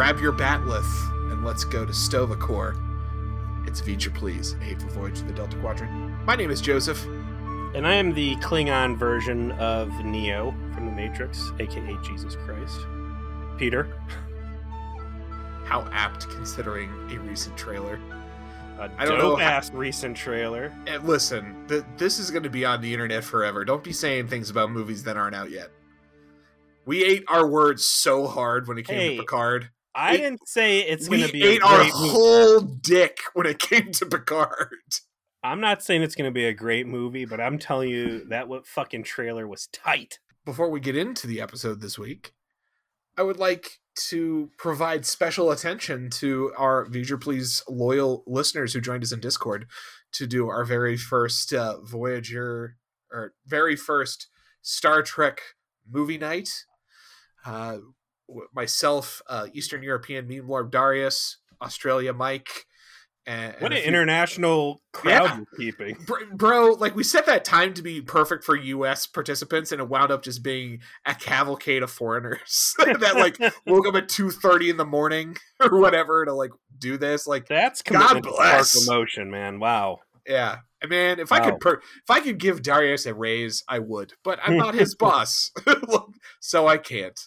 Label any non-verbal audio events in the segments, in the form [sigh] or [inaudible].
grab your batleth and let's go to Sto-vo-kor. It's Feature Please, A Hateful Voyage to the Delta Quadrant. My name is Joseph. And I am the Klingon version of Neo from the Matrix, aka Jesus Christ. Peter. How apt considering a recent trailer. A I don't know dope how- ass recent trailer. And listen, th- this is going to be on the internet forever. Don't be saying things about movies that aren't out yet. We ate our words so hard when it came Hey, to Picard. I didn't say it's going to be a ate our movie. whole dick when it came to Picard. I'm not saying it's going to be a great movie, but I'm telling you that what fucking trailer was tight. Before we get into the episode this week, I would like to provide special attention to our V'ger Please loyal listeners who joined us in Discord to do our very first uh, Voyager or very first Star Trek movie night. Uh, myself, uh, Eastern European meme lord Darius, Australia Mike, and, What and an few- international crowd Yeah. keeping. Bro like we set that time to be perfect for us participants and it wound up just being a cavalcade of foreigners [laughs] that like [laughs] woke up at 2.30 in the morning [laughs] or whatever to like do this like That's God spark bless. emotion, man. Wow. yeah I mean, if I could per- if I could give Darius a raise, I would, but I'm not his boss, so I can't.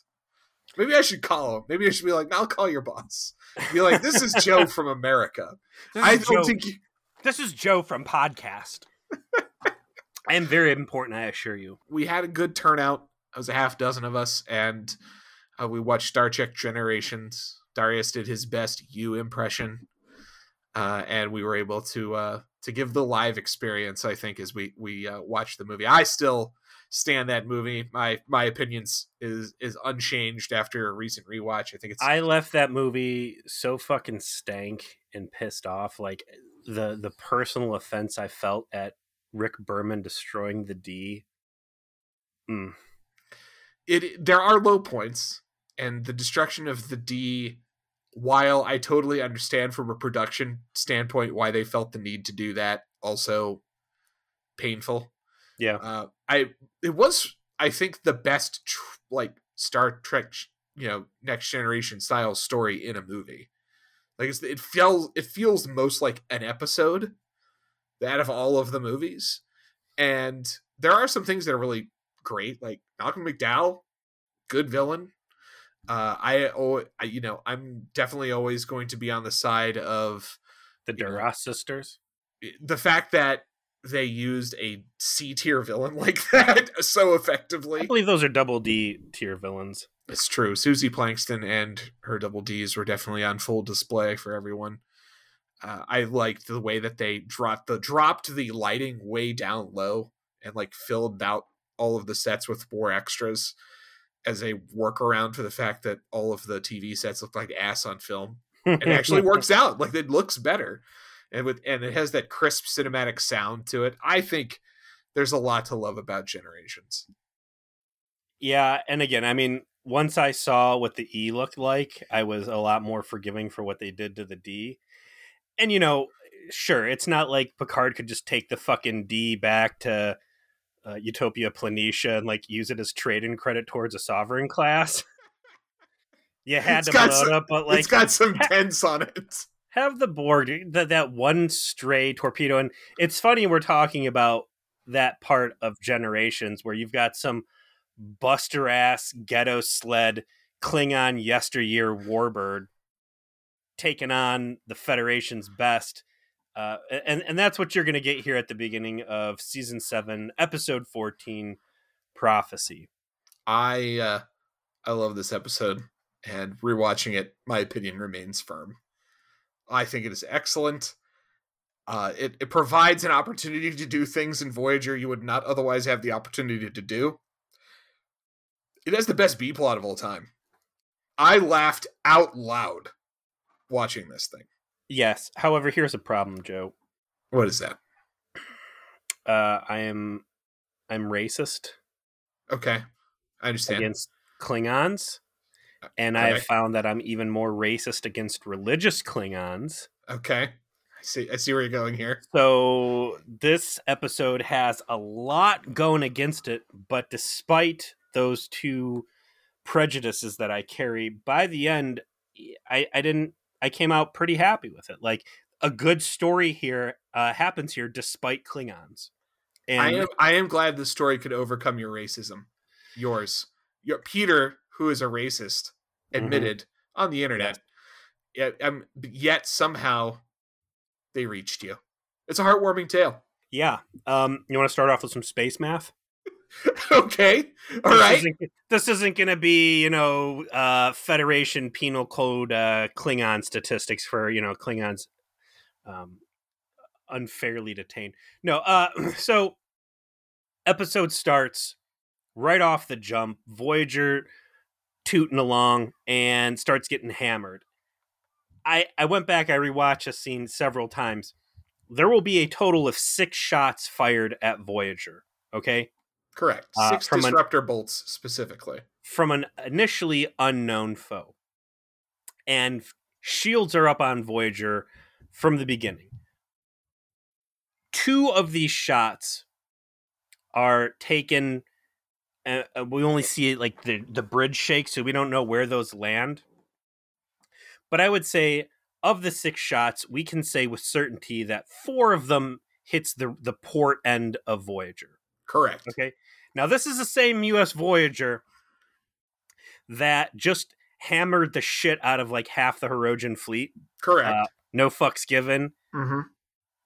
Maybe I should call him. Maybe I should be like, "I'll call your boss." Be like, "This is Joe [laughs] from America." This I is don't Joe. think you- This is Joe from podcast. [laughs] I am very important, I assure you. we had a good turnout. It was a half dozen of us, and uh, we watched Star Trek Generations. Darius did his best you impression, uh, and we were able to uh, to give the live experience. I think as we we uh, watched the movie, I still stand that movie. My my opinions is is unchanged after a recent rewatch. I think it's I left that movie so fucking stank and pissed off. Like the the personal offense I felt at Rick Berman destroying the D. Mm. it there are low points and the destruction of the D while I totally understand from a production standpoint why they felt the need to do that also painful Yeah. uh I it was I think the best tr- like Star Trek you know next generation style story in a movie like it's, it feels it feels most like an episode out of all of the movies and there are some things that are really great like Malcolm McDowell good villain uh I, oh, I you know i'm definitely always going to be on the side of The Duras sisters. the fact that they used a c tier villain [laughs] like that so effectively I believe those are double D tier villains. It's true. Susie Plankston and her double D's were definitely on full display for everyone. Uh, I liked the way that they dropped the dropped the lighting way down low and like filled out all of the sets with more extras as a workaround for the fact that all of the TV sets look like ass on film. It actually [laughs] works out. Like it looks better. And with and it has that crisp cinematic sound to it. I think there's a lot to love about Generations. Yeah, and again, I mean, once I saw what the E looked like, I was a lot more forgiving for what they did to the D. And you know, sure, it's not like Picard could just take the fucking D back to uh, Utopia Planitia and like use it as trading credit towards a sovereign class. [laughs] you had It's to blow some- it up, but like it's got some dents on it. Have the Borg that that one stray torpedo and it's funny we're talking about that part of generations where you've got some buster ass ghetto sled Klingon yesteryear warbird taking on the Federation's best. Uh, and and that's what you're going to get here at the beginning of season 7 episode 14 prophecy I uh I love this episode and rewatching it, my opinion remains firm. I think it is excellent. Uh it, it provides an opportunity to do things in Voyager you would not otherwise have the opportunity to do. It has the best B plot of all time. I laughed out loud watching this thing. yes however here's a problem joe What is that? [clears throat] uh, i am i'm racist Okay. I understand. against Klingons, and I have found that I'm even more racist against religious Klingons. Okay. I see I see where you're going here. So this episode has a lot going against it, but despite those two prejudices that I carry, by the end, I I didn't I came out pretty happy with it. Like a good story here uh, happens here despite Klingons. And I am I am glad the story could overcome your racism. Yours. Your Peter, who is a racist, Mm-hmm. admitted on the internet. Yet, um, yet somehow they reached you. It's a heartwarming tale. yeah, um, you want to start off with some space math? [laughs] okay. All this right. Isn't, this isn't going to be, you know, uh, Federation Penal Code uh, Klingon statistics for, you know, Klingons um, unfairly detained. No, uh, [clears throat] so episode starts right off the jump. Voyager tooting along and starts getting hammered. I I went back, I rewatched a scene several times. There will be a total of six shots fired at Voyager. Okay, Correct. Uh, Six an- disruptor bolts specifically. from an initially unknown foe. And shields are up on Voyager from the beginning. Two of these shots are taken. Uh, uh, we only see like the the bridge shake, so we don't know where those land. But I would say of the six shots, we can say with certainty that four of them hits the the port end of Voyager. Correct. Okay. Now this is the same US Voyager that just hammered the shit out of like half the Hirogen fleet. Correct. Uh, No fucks given. mm-hmm.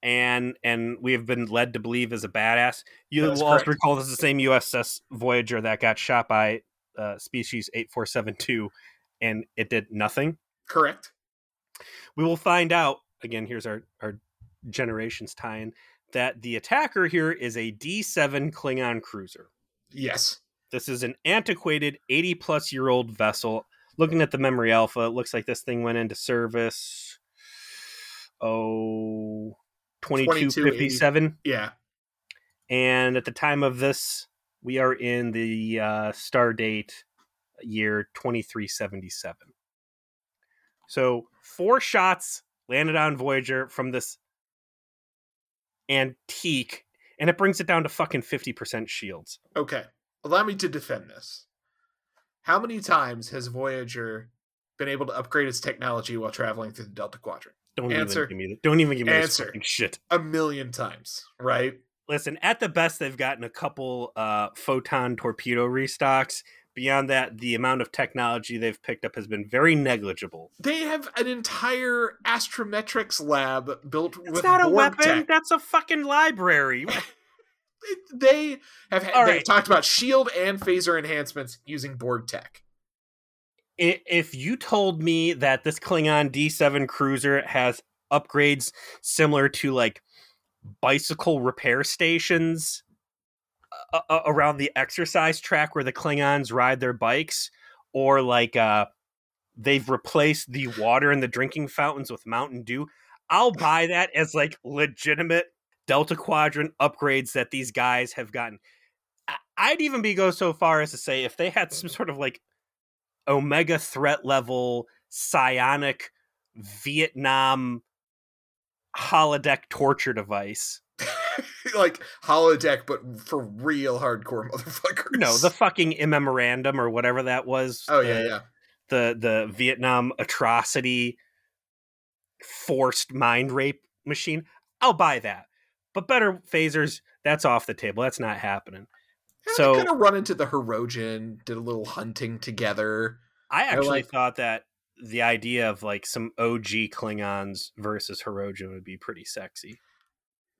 And and we have been led to believe is a badass. You That's will also recall this is the same USS Voyager that got shot by uh, species 8472 and it did nothing. Correct. We will find out again. Here's our our generations tie-in that the attacker here is a D7 Klingon cruiser. Yes. This is an antiquated 80 plus year old vessel. Looking at the memory alpha, it looks like this thing went into service. Oh, 2257. Yeah. And at the time of this, we are in the uh, star date year 2377. So, four shots landed on Voyager from this antique, and it brings it down to fucking 50% shields. Okay. Allow me to defend this. How many times has Voyager been able to upgrade its technology while traveling through the Delta Quadrant? Don't Answer. even give me. Don't even give me Answer. shit. A million times, right? Listen, at the best, they've gotten a couple uh, photon torpedo restocks. Beyond that, the amount of technology they've picked up has been very negligible. They have an entire astrometrics lab built It's with not a Borg weapon. tech. That's a fucking library. [laughs] They have All they've right. talked about shield and phaser enhancements using Borg tech. If you told me that this Klingon D7 cruiser has upgrades similar to like bicycle repair stations around the exercise track where the Klingons ride their bikes, or like uh, they've replaced the water in the drinking fountains with Mountain Dew, I'll buy that as like legitimate Delta Quadrant upgrades that these guys have gotten. I'd even be go so far as to say if they had some sort of like Omega threat level psionic Vietnam holodeck torture device. [laughs] like holodeck, but for real hardcore motherfuckers. No, the fucking memorandum or whatever that was. oh yeah, yeah. The the Vietnam atrocity forced mind rape machine. I'll buy that. But better phasers, that's off the table. That's not happening. So kind of run into the Hirogen, did a little hunting together. I actually like- thought that the idea of like some OG Klingons versus Hirogen would be pretty sexy.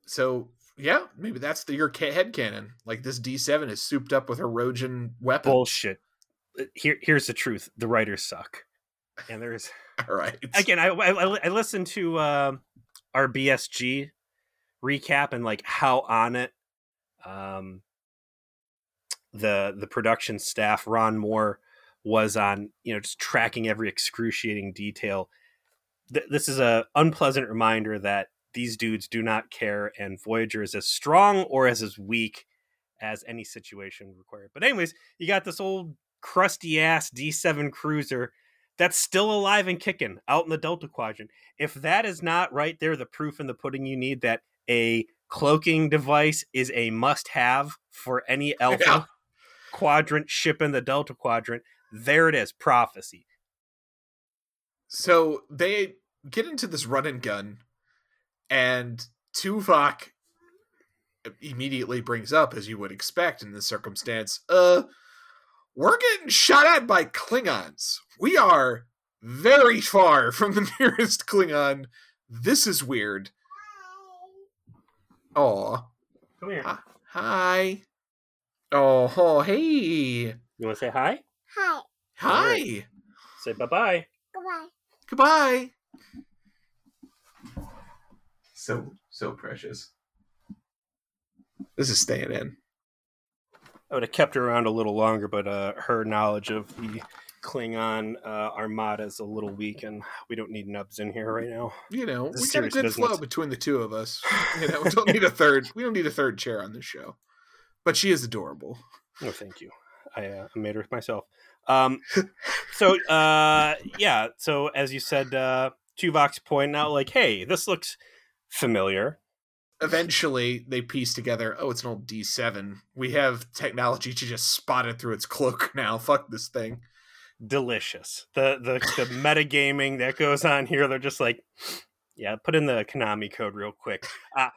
So yeah, maybe that's the, your head cannon. Like this D7 is souped up with Hirogen weapons. Bullshit. Uh, Here, here's the truth: the writers suck, and there's [laughs] All right. again. I I, I listened to uh, our BSG recap and like how on it um, the the production staff Ron Moore was on. You know, just tracking every excruciating detail. Th- this is a unpleasant reminder that these dudes do not care, and Voyager is as strong or as as weak as any situation required. But anyways, you got this old crusty ass D7 cruiser that's still alive and kicking out in the Delta Quadrant. If that is not right there, the proof in the pudding you need that a cloaking device is a must have for any [laughs] Alpha. Quadrant ship in the Delta Quadrant, there it is prophecy. So they get into this run and gun, and Tuvok immediately brings up, as you would expect in this circumstance, uh, we're getting shot at by Klingons. We are very far [laughs] from the nearest Klingon. This is weird. Aw. Come here. Hi. Hi. Oh, oh, hey. You want to say hi? Hi. Hi. Say bye bye. Goodbye. Goodbye. So so precious. This is staying in. I would have kept her around a little longer, but uh, her knowledge of the Klingon uh, armada is a little weak, and we don't need nubs in here right now. You know, This we is got a serious good business. flow between the two of us. You know, we don't need a [laughs] third. We don't need a third chair on this show. But she is adorable. Oh, thank you. I, uh, made her myself. Um, so uh, yeah. So as you said, uh, Tuvok's pointing out, like, hey, this looks familiar. Eventually, they piece together. Oh, it's an old D seven. We have technology to just spot it through its cloak now. Fuck this thing. Delicious. The the the metagaming that goes on here. They're just like, yeah, put in the Konami code real quick. Ah,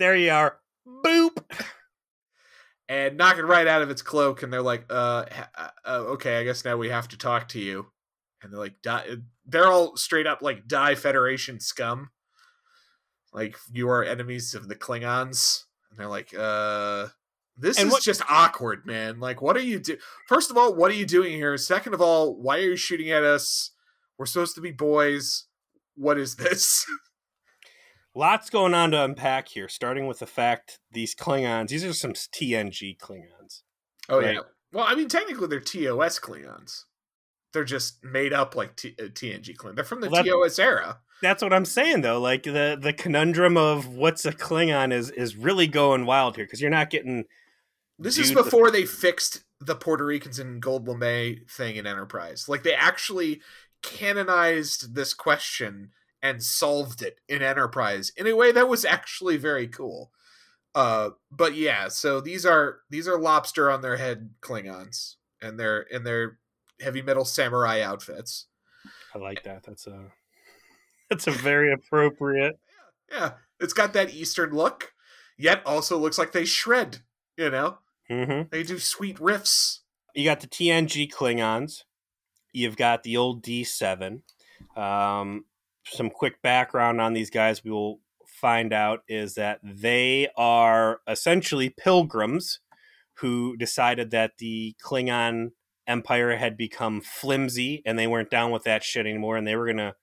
there you are. Boop. And knock it right out of its cloak and they're like uh, uh okay i guess now we have to talk to you. And they're like die they're all straight up like die federation scum. Like you are enemies of the klingons. And they're like uh this And is what- just awkward man. Like what are you do first of all what are you doing here? Second of all why are you shooting at us? We're supposed to be boys. What is this [laughs] Lots going on to unpack here, starting with the fact these Klingons, these are some TNG Klingons. oh Right. yeah well i mean technically they're tos klingons they're just made up like T- uh, tng klingons they're from the Well, that- tos era That's what I'm saying though. Like the the conundrum of what's a Klingon is is really going wild here because you're not getting This is Dude, the- before they fixed the Puerto Ricans and Gold Lame thing in Enterprise. Like they actually canonized this question and solved it in Enterprise in a way that was actually very cool. Uh, but yeah, so these are these are lobster on their head Klingons and they're in their heavy metal samurai outfits. I like that. That's a [laughs] that's a very appropriate. [laughs] Yeah, it's got that Eastern look, yet also looks like they shred. You know, hmm they do sweet riffs. You got the TNG Klingons. You've got the old D7. Um, some quick background on these guys we will find out is that they are essentially pilgrims who decided that the Klingon Empire had become flimsy and they weren't down with that shit anymore and they were going to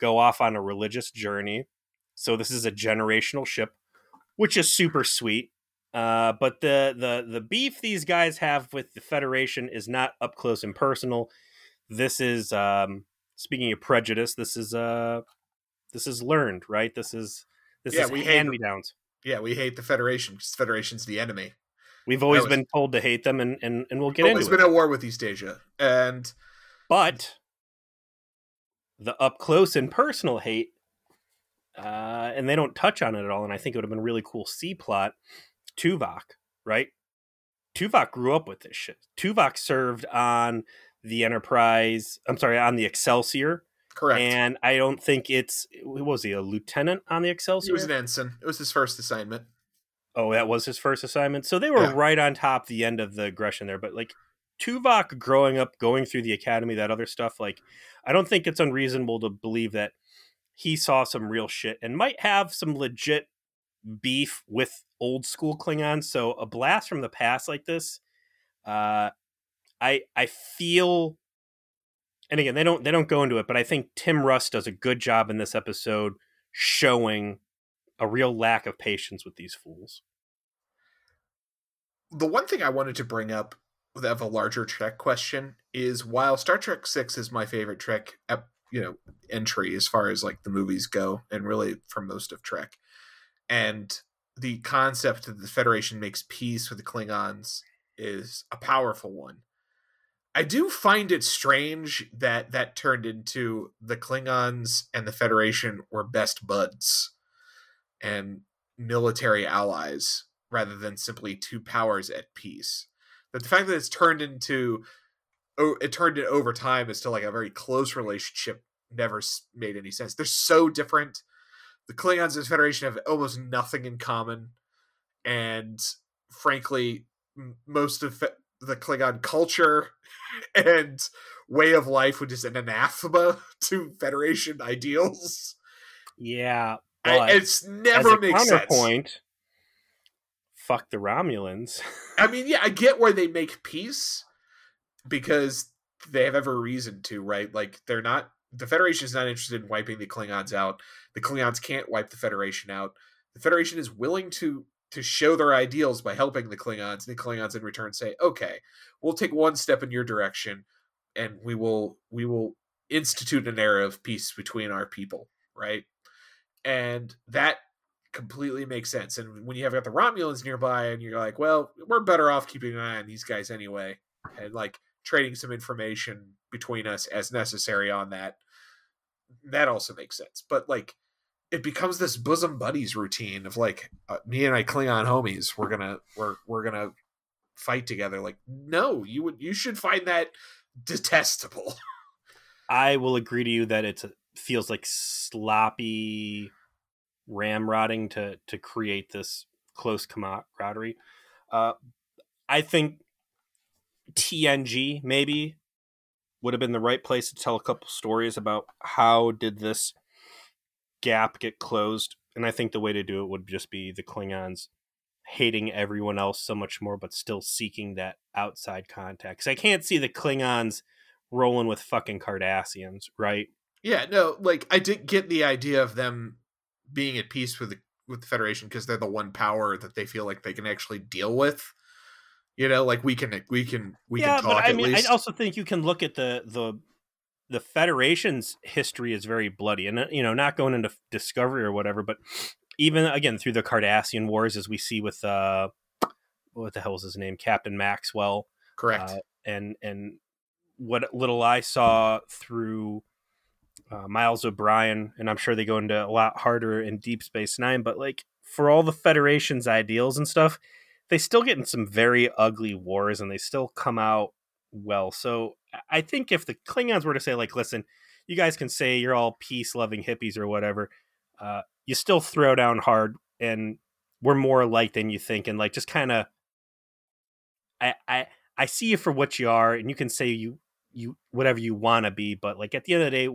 go off on a religious journey. So this is a generational ship, which is super sweet. Uh, but the the the beef these guys have with the Federation is not up close and personal. This is um, speaking of prejudice. This is uh, this is learned, right? This is this Yeah, is we hate hand me downs. Yeah, we hate the Federation because the Federation's the enemy. We've always was- been told to hate them, and and, and we'll get Always into been it. at war with East Asia, and But the up close and personal hate, uh, and they don't touch on it at all. And I think it would have been a really cool C plot. Tuvok, right? Tuvok grew up with this shit. Tuvok served on the Enterprise. I'm sorry, on the Excelsior, correct. and I don't think it's what was he a lieutenant on the Excelsior? he was an ensign. It was his first assignment. Oh, that was his first assignment. So they were Yeah. right on top the end of the aggression there. But like Tuvok growing up, going through the academy, that other stuff, like I don't think it's unreasonable to believe that he saw some real shit and might have some legit beef with old school Klingons. So a blast from the past like this, uh, I I feel and again they don't they don't go into it, but I think Tim Russ does a good job in this episode showing a real lack of patience with these fools. The one thing I wanted to bring up of a larger Trek question is while Star Trek Six is my favorite Trek, you know, entry as far as like the movies go, and really for most of Trek, and the concept that the Federation makes peace with the Klingons is a powerful one. I do find it strange that that turned into the Klingons and the Federation were best buds and military allies rather than simply two powers at peace. But the fact that it's turned into it turned it over time is to like a very close relationship never made any sense. They're so different. The Klingons and the Federation have almost nothing in common, and frankly, most of the Klingon culture and way of life, which is an anathema [laughs] to Federation ideals. Yeah, but it's never makes counterpoint, sense. Fuck the Romulans. [laughs] I mean, yeah, I get where they make peace because they have every reason to, right? Like they're not the Federation is not interested in wiping the Klingons out. The Klingons can't wipe the Federation out. The Federation is willing to to show their ideals by helping the Klingons, and the Klingons in return say, "Okay, we'll take one step in your direction, and we will we will institute an era of peace between our people." Right, and that completely makes sense. And when you have got the Romulans nearby, and you're like, "Well, we're better off keeping an eye on these guys anyway," and like trading some information between us as necessary on that, that also makes sense. But like it becomes this bosom buddies routine of like uh, me and I Klingon homies. We're gonna we're we're gonna fight together. Like no, you would you should find that detestable. [laughs] I will agree to you that it feels like sloppy ramrodding to to create this close camaraderie. Uh, I think TNG maybe would have been the right place to tell a couple stories about how did this gap get closed. And I think the way to do it would just be the Klingons hating everyone else so much more, but still seeking that outside contact. Because I can't see the Klingons rolling with fucking Cardassians, right? Yeah, no, like I did get the idea of them being at peace with the with the Federation because they're the one power that they feel like they can actually deal with. You know, like we can we can we yeah, can talk. But I mean, least. I also think you can look at the the the Federation's history is very bloody, and uh, you know, not going into Discovery or whatever, but even again through the Cardassian Wars, as we see with uh, what the hell is his name, Captain Maxwell, correct, uh, and and what little I saw through uh, Miles O'Brien, and I'm sure they go into a lot harder in Deep Space Nine, but like for all the Federation's ideals and stuff, they still get in some very ugly wars, and they still come out well. So I think if the Klingons were to say, like, listen, you guys can say you're all peace loving hippies or whatever, uh, you still throw down hard and we're more alike than you think. And like, just kind of, I, I, I see you for what you are, and you can say you, you, whatever you want to be, but like at the end of the day,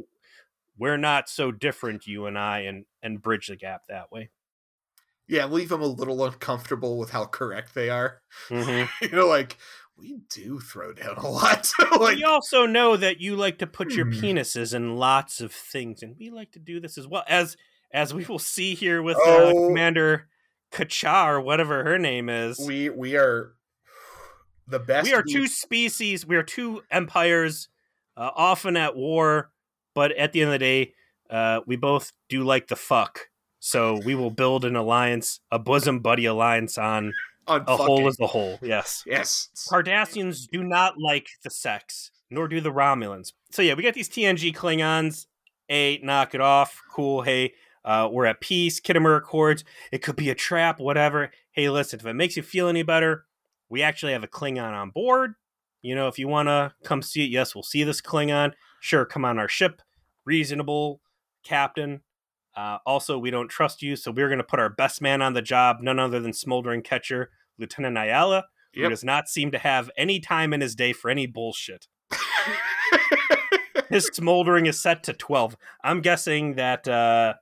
we're not so different, you and I, and and bridge the gap that way. Yeah, leave them a little uncomfortable with how correct they are. Mm-hmm. [laughs] you know, like we do throw down a lot. [laughs] like, we also know that you like to put your hmm. penises in lots of things, and we like to do this as well as as we will see here with uh, oh, uh, Commander Kacha or whatever her name is. We we are the best. We are two species. We are two empires, uh, often at war, but at the end of the day, uh, we both do like the fuck. So we will build an alliance, a bosom buddy alliance on a whole is a whole. Yes. Yes. Cardassians do not like the sex, nor do the Romulans. So yeah, we got these TNG Klingons. A knock it off. Cool. Hey, uh, we're at peace. Khitomer Accords. It could be a trap. Whatever. Hey, listen. If it makes you feel any better, we actually have a Klingon on board. You know, if you want to come see it, yes, we'll see this Klingon. Sure, come on our ship. Reasonable captain. Uh, also, we don't trust you, so we're going to put our best man on the job, none other than smoldering catcher Lieutenant Ayala, who does not seem to have any time in his day for any bullshit. [laughs] his smoldering is set to 12. I'm guessing that uh,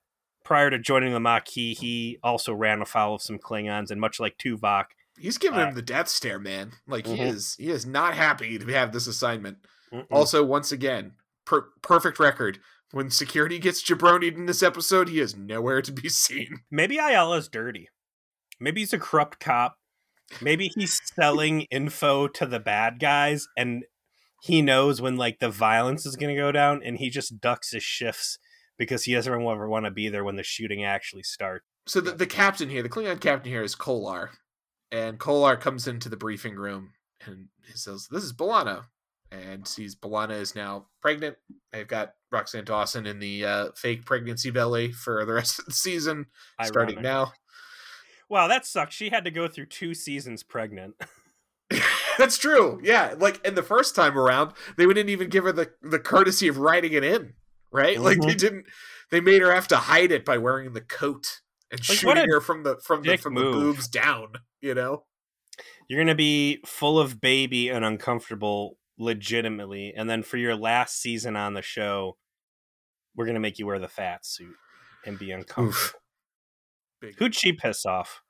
prior to joining the Maquis, he also ran afoul of some Klingons, and much like Tuvok, he's giving uh, him the death stare, man. Like mm-hmm. he is, he is not happy to have this assignment. Mm-mm. Also, once again, per- perfect record. When security gets jabronied in this episode, he is nowhere to be seen. [laughs] Maybe Ayala's dirty. Maybe he's a corrupt cop. Maybe he's [laughs] selling info to the bad guys and he knows when like the violence is going to go down and he just ducks his shifts because he doesn't ever want to be there when the shooting actually starts. So the, the captain here, the Klingon captain here is Kohlar. And Kohlar comes into the briefing room and he says, This is B'Elanna and sees B'Elanna is now pregnant. They've got Roxann Dawson in the uh, fake pregnancy belly for the rest of the season, Ironic. starting now. Wow, that sucks. She had to go through two seasons pregnant. [laughs] [laughs] That's true. Yeah, like in the first time around, they wouldn't even give her the the courtesy of writing it in. right? [laughs] Like they Mhm. didn't. They made her have to hide it by wearing the coat and Like, shooting her from the from the from the boobs down. You know. You're gonna be full of baby and uncomfortable legitimately, and then for your last season on the show, we're gonna make you wear the fat suit and be uncomfortable. Big. Who'd she piss off?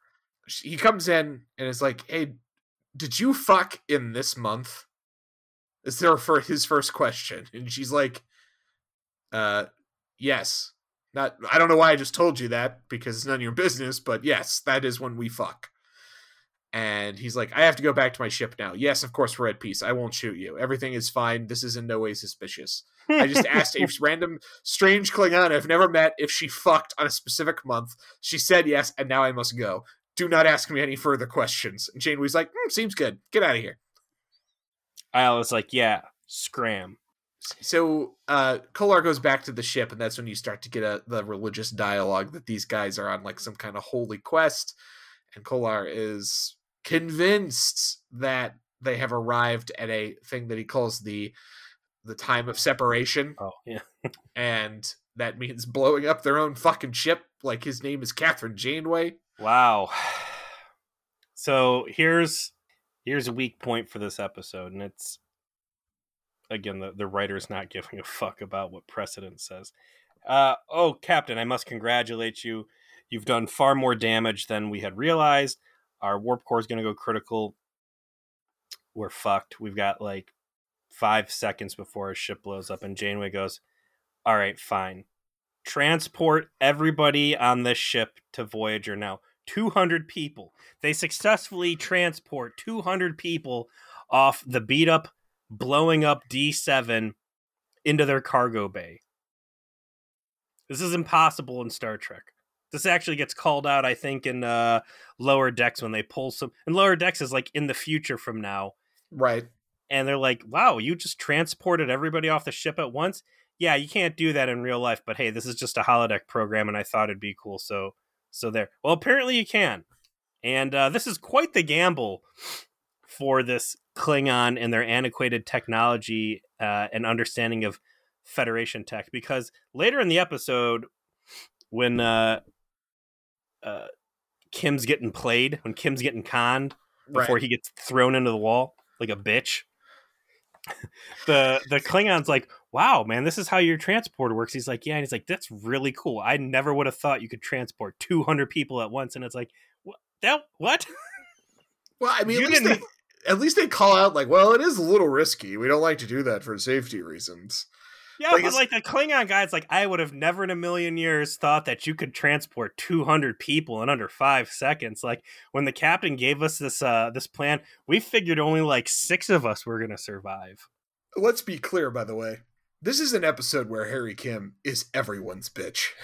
He comes in and is like, "Hey, did you fuck in this month?" Is there for his first question, and she's like, "Uh, yes." Not. I don't know why I just told you that because it's none of your business, but yes, that is when we fuck. And he's like, I have to go back to my ship now. Yes, of course, we're at peace. I won't shoot you. Everything is fine. This is in no way suspicious. I just asked a [laughs] random strange Klingon I've never met if she fucked on a specific month. She said yes, and now I must go. Do not ask me any further questions. And Janeway's like, hmm, seems good. Get out of here. I was like, yeah, scram. So uh Kohlar goes back to the ship, and that's when you start to get a, the religious dialogue that these guys are on like some kind of holy quest. And Kohlar is convinced that they have arrived at a thing that he calls the the time of separation. Oh yeah. [laughs] and that means blowing up their own fucking ship like his name is Kathryn Janeway. Wow. [sighs] So here's here's a weak point for this episode, and it's again the, the writer's not [laughs] giving a fuck about what precedent says. Uh, oh, Captain, I must congratulate you. You've done far more damage than we had realized. Our warp core is going to go critical. We're fucked. We've got like five seconds before our ship blows up, and Janeway goes, "All right, fine. Transport everybody on this ship to Voyager now. 200 people. They successfully transport 200 people off the beat up, blowing up D7 into their cargo bay. This is impossible in Star Trek. This actually gets called out, I think, in uh, Lower Decks when they pull some. And Lower Decks is like in the future from now. Right. And they're like, wow, you just transported everybody off the ship at once? Yeah, you can't do that in real life, but hey, this is just a holodeck program, and I thought it'd be cool. So, so there. Well, apparently you can, and uh, this is quite the gamble for this Klingon and their antiquated technology uh, and understanding of Federation tech. Because later in the episode, when uh, uh, Kim's getting played, when Kim's getting conned before Right. he gets thrown into the wall like a bitch. [laughs] the the Klingon's like, wow, man, this is how your transporter works. He's like, yeah, and he's like, that's really cool. I never would have thought you could transport 200 people at once. And it's like, what? That what? [laughs] Well, I mean, You at least, they, at least they call out like, well, it is a little risky. We don't like to do that for safety reasons. Yeah, Like, but like the Klingon guy's like, I would have never in a million years thought that you could transport 200 people in under five seconds. Like when the captain gave us this uh this plan, we figured only like six of us were gonna survive. Let's be clear, by the way. This is an episode where Harry Kim is everyone's bitch. [laughs]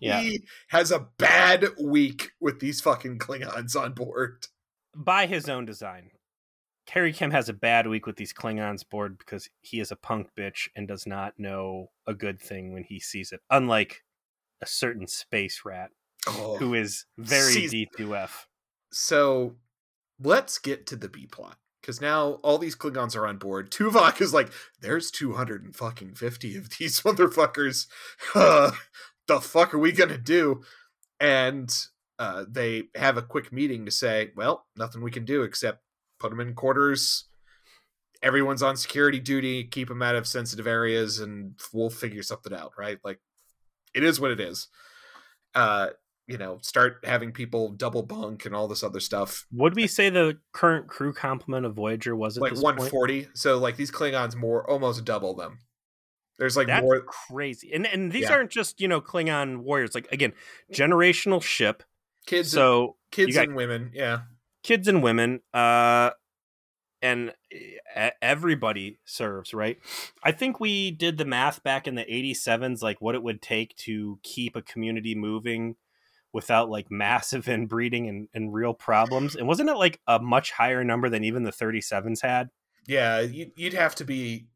Yeah. He has a bad week with these fucking Klingons on board. by his own design. Harry Kim has a bad week with these Klingons board because he is a punk bitch and does not know a good thing when he sees it. Unlike a certain space rat Oh. who is very Sees- D2F. So let's get to the B plot. Because now all these Klingons are on board. Tuvok is like, there's 200 and fucking 50 of these [laughs] motherfuckers. Uh, the fuck are we gonna do? And uh, they have a quick meeting to say, well, nothing we can do except put them in quarters. Everyone's on security duty, keep them out of sensitive areas, and we'll figure something out, right? Like, it is what it is. Uh, you know, start having people double bunk and all this other stuff. Would we say the current crew complement of Voyager was at Like this 140. So like these Klingons more almost double them. There's like? That's more crazy. And and these Yeah. aren't just, you know, Klingon warriors. Like again, generational ship. kids So kids got- and women. Yeah. Kids and women uh and everybody serves right? I think we did the math back in the 87s like what it would take to keep a community moving without like [laughs] massive inbreeding and, and real problems. And wasn't it like a much higher number than even the 37s had? Yeah, you- you'd have to be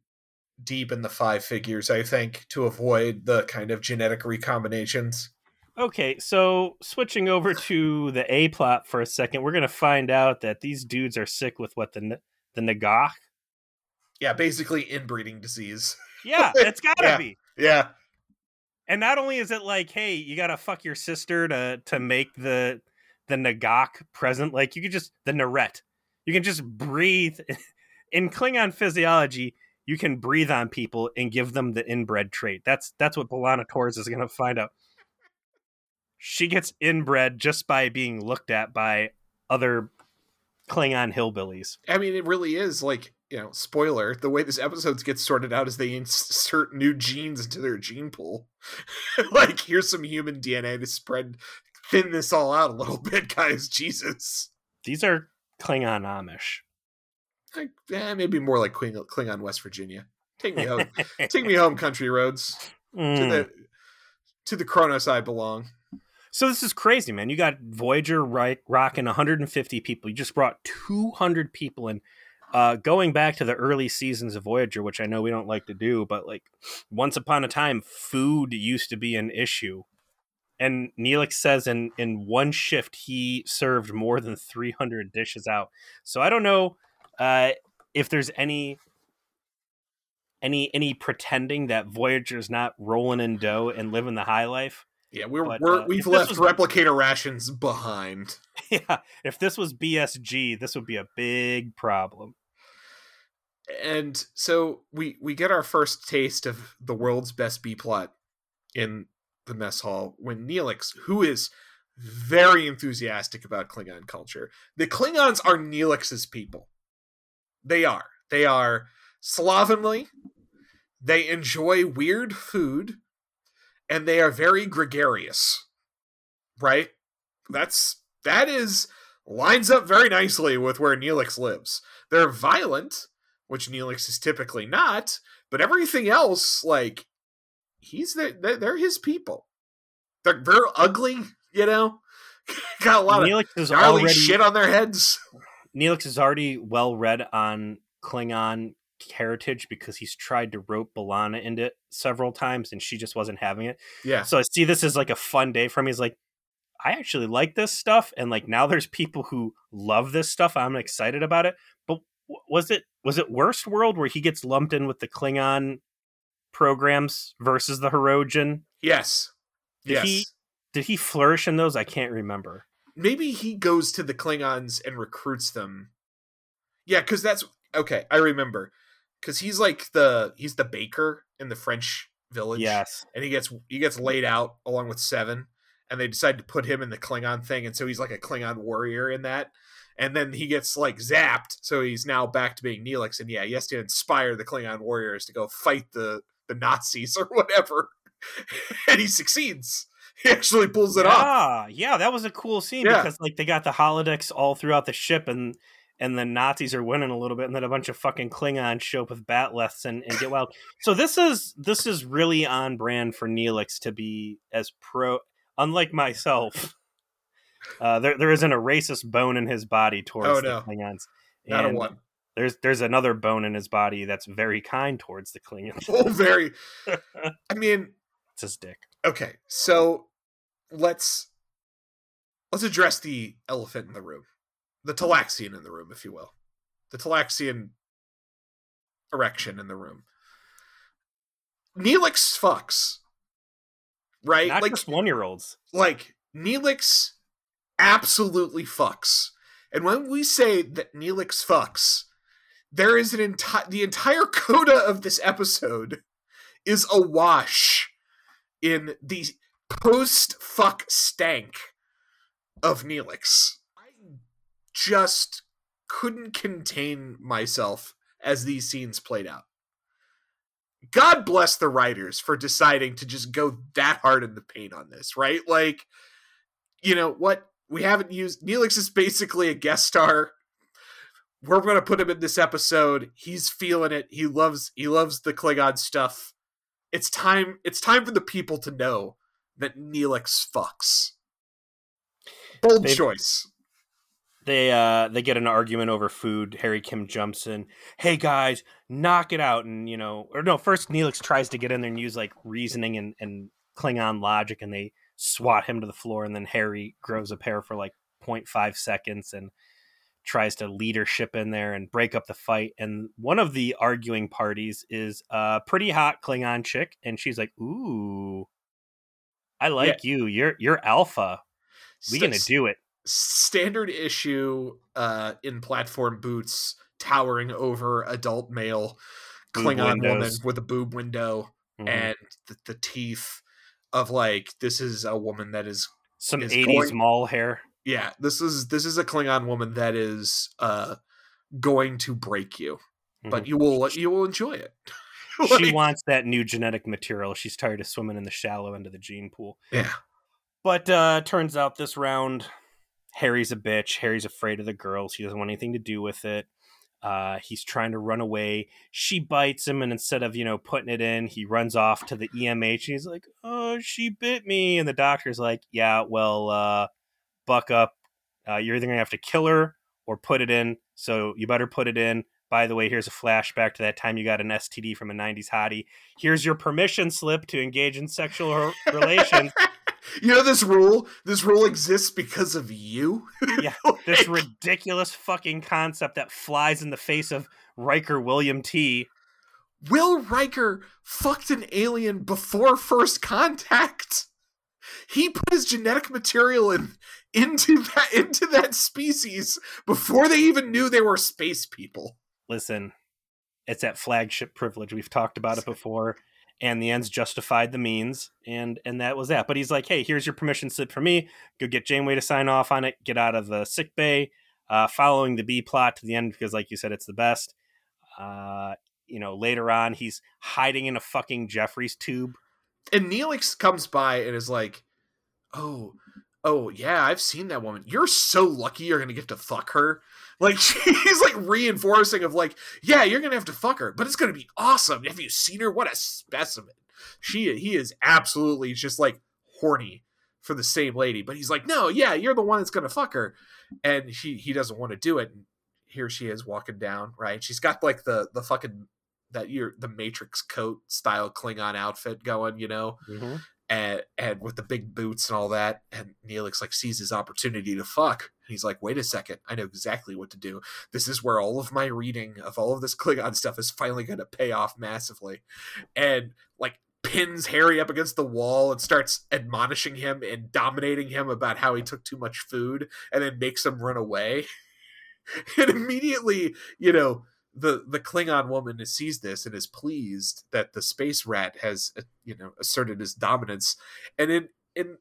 deep in the five figures, I think, to avoid the kind of genetic recombinations. Okay so switching over to the a plot for a second we're gonna find out that these dudes are sick with what the the nagah Yeah, basically inbreeding disease. [laughs] Yeah, it's gotta Yeah. be. Yeah. And not only is it like, hey, you gotta fuck your sister to to make the the Nagak present, like you could just the nehret. You can just breathe [laughs] in Klingon physiology. You can breathe on people and give them the inbred trait. That's that's what B'Elanna Torres is gonna find out. She gets inbred just by being looked at by other Klingon hillbillies. I mean, it really is like, you know, spoiler, the way this episode gets sorted out is they insert new genes into their gene pool. [laughs] like, here's some human DNA to spread, thin this all out a little [laughs] bit, guys. Jesus. These are Klingon Amish. Like, eh, maybe more like Klingon, West Virginia. Take me home. [laughs] Take me home, country roads. To Mm. the to the Kronos I belong. So this is crazy, man. You got Voyager right, rocking 150 people. You just brought 200 people in. Uh, going back to the early seasons of Voyager, which I know we don't like to do, but like once upon a time, food used to be an issue. And Neelix says in in one shift he served more than 300 dishes out. So I don't know uh, if there's any any any pretending that Voyager's not rolling in dough and living the high life. Yeah, we're, But, we're uh, we've left was- replicator rations behind. [laughs] yeah, if this was BSG, this would be a big problem. and so we we get our first taste of the world's best B plot in the mess hall when Neelix, who is very enthusiastic about Klingon culture, the Klingons are Neelix's people. They are. They are slovenly. They enjoy weird food, and they are very gregarious. Right? That's that is lines up very nicely with where Neelix lives. They're violent, which Neelix is typically not, but everything else, like, he's the, they're, his people. They're, they're ugly, you know? [laughs] Got a lot of Neelix is gnarly already shit on their heads. Neelix is already well read on Klingon heritage because he's tried to rope B'Elanna into it several times and she just wasn't having it. Yeah. So I see this as like a fun day for me. He's like, I actually like this stuff, and like now there's people who love this stuff. I'm excited about it. But was it was it Worst World where he gets lumped in with the Klingon programs versus the Hirogen? Yes. Did yes. he- Did he flourish in those? I can't remember. Maybe he goes to the Klingons and recruits them. Yeah, because that's okay. I remember because he's like the he's the baker in the French village. Yes. and he gets he gets laid out along with Seven, and they decide to put him in the Klingon thing, and so he's like a Klingon warrior in that. And then he gets like zapped, so he's now back to being Neelix. And yeah, he has to inspire the Klingon warriors to go fight the the Nazis or whatever, [laughs] and he succeeds. [laughs] He actually pulls it off. Ah, yeah, that was a cool scene Yeah. because like they got the holodecks all throughout the ship and and the Nazis are winning a little bit, and then a bunch of fucking Klingons show up with batleths and, and get wild. So this is this is really on brand for Neelix to be as pro. Unlike myself, [laughs] uh, there there isn't a racist bone in his body towards Oh, the. Klingons. Not a one. There's there's another bone in his body that's very kind towards the Klingons. [laughs] Oh, very. [laughs] I mean, It's his dick. okay, so let's let's address the elephant in the room, the Talaxian in the room, if you will, the Talaxian erection in the room. Neelix fucks, right? Not like, just one year olds. like Neelix absolutely fucks, and when we say that Neelix fucks, there is an entire the entire [laughs] coda of this episode is awash in the post fuck stank of Neelix. Just couldn't contain myself as these scenes played out. God bless the writers for deciding to just go that hard in the paint on this, right? Like, you know what? We haven't used Neelix is basically a guest star. We're gonna put him in this episode. He's feeling it. He loves he loves the Klingon stuff. It's time it's time for the people to know that Neelix fucks. Bold They've- choice. They uh they get an argument over food harry kim jumps in hey guys knock it out and you know or no first neelix tries to get in there and use like reasoning and, and klingon logic and they swat him to the floor and then harry grows a pair for like 0.5 seconds and tries to leadership in there and break up the fight. And one of the arguing parties is a pretty hot Klingon chick, and she's like, "Ooh, I like you. You're you're alpha. We gonna do it." Standard issue uh in platform boots towering over adult male Klingon woman with a boob window Mhm. and the, the teeth of like this is a woman that is Some is '80s going- mall hair. yeah this is this is a Klingon woman that is uh going to break you but Mhm. you will you will enjoy it [laughs] she wants that new genetic material. She's tired of swimming in the shallow end of the gene pool. yeah But uh turns out this round, Harry's a bitch. Harry's afraid of the girls. He doesn't want anything to do with it. Uh, he's trying to run away. She bites him, and instead of you know putting it in, he runs off to the EMH. And he's like, "Oh, she bit me," and the doctor's like, "Yeah, well, uh, buck up. Uh, you're either gonna have to kill her or put it in. So you better put it in." By the way, here's a flashback to that time you got an STD from a '90s hottie. Here's your permission slip to engage in sexual [laughs] relations. You know this rule this rule exists because of you [laughs] Yeah, this ridiculous fucking concept that flies in the face of Riker William T. Will Riker fucked an alien before first contact. He put his genetic material in into that into that species before they even knew they were space people. Listen, it's that flagship privilege. We've talked about it before, and the ends justified the means, and and that was that. But he's like, hey, here's your permission slip for me. Go get Janeway to sign off on it. Get out of the sick bay. Uh, following the B plot to the end because, like you said, it's the best. Uh, you know, later on, he's hiding in a fucking Jefferies tube. And Neelix comes by and is like, "Oh, oh yeah, I've seen that woman. You're so lucky you're gonna get to fuck her." Like [laughs] he's like reinforcing of like, "Yeah, you're gonna have to fuck her, but it's gonna be awesome. Have you seen her? What a specimen." She he is absolutely just like horny for the same lady, but he's like, "No, yeah, you're the one that's gonna fuck her," and he he doesn't want to do it. And here she is walking down, right? She's got like the the fucking that you're the Matrix coat style Klingon outfit going, you know, mm-hmm. and and with the big boots and all that. And Neelix like sees his opportunity to fuck. He's like, wait a second, I know exactly what to do. This is where all of my reading of all of this Klingon stuff is finally going to pay off massively. And like pins Harry up against the wall and starts admonishing him and dominating him about how he took too much food and then makes him run away. [laughs] and immediately, you know, the the Klingon woman sees this and is pleased that the space rat has uh, you know asserted his dominance, and in in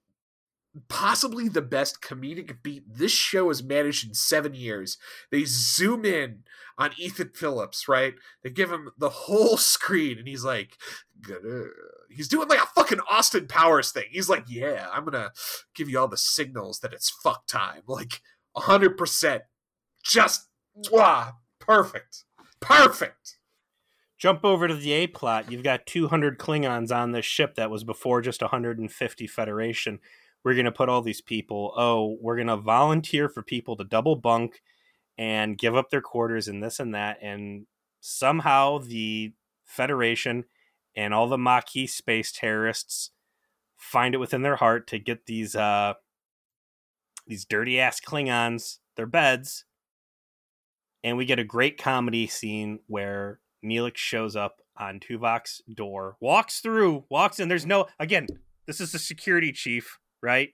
possibly the best comedic beat this show has managed in seven years. They zoom in on Ethan Phillips, right? They give him the whole [laughs] screen, and he's like, he's doing like a fucking Austin Powers thing. He's like, "Yeah, I'm gonna give you all the signals that it's fuck time, like hundred percent, just mwah, perfect." Perfect. Jump over to the A plot. You've got 200 Klingons on this ship that was before just 150 Federation. We're going to put all these people. Oh, we're going to volunteer for people to double bunk and give up their quarters and this and that. And somehow the Federation and all the Maquis space terrorists find it within their heart to get these uh, these dirty ass Klingons their beds and we get a great comedy scene where Neelix shows up on Tuvok's door, walks through, walks in. There's no again. This is the security chief, right?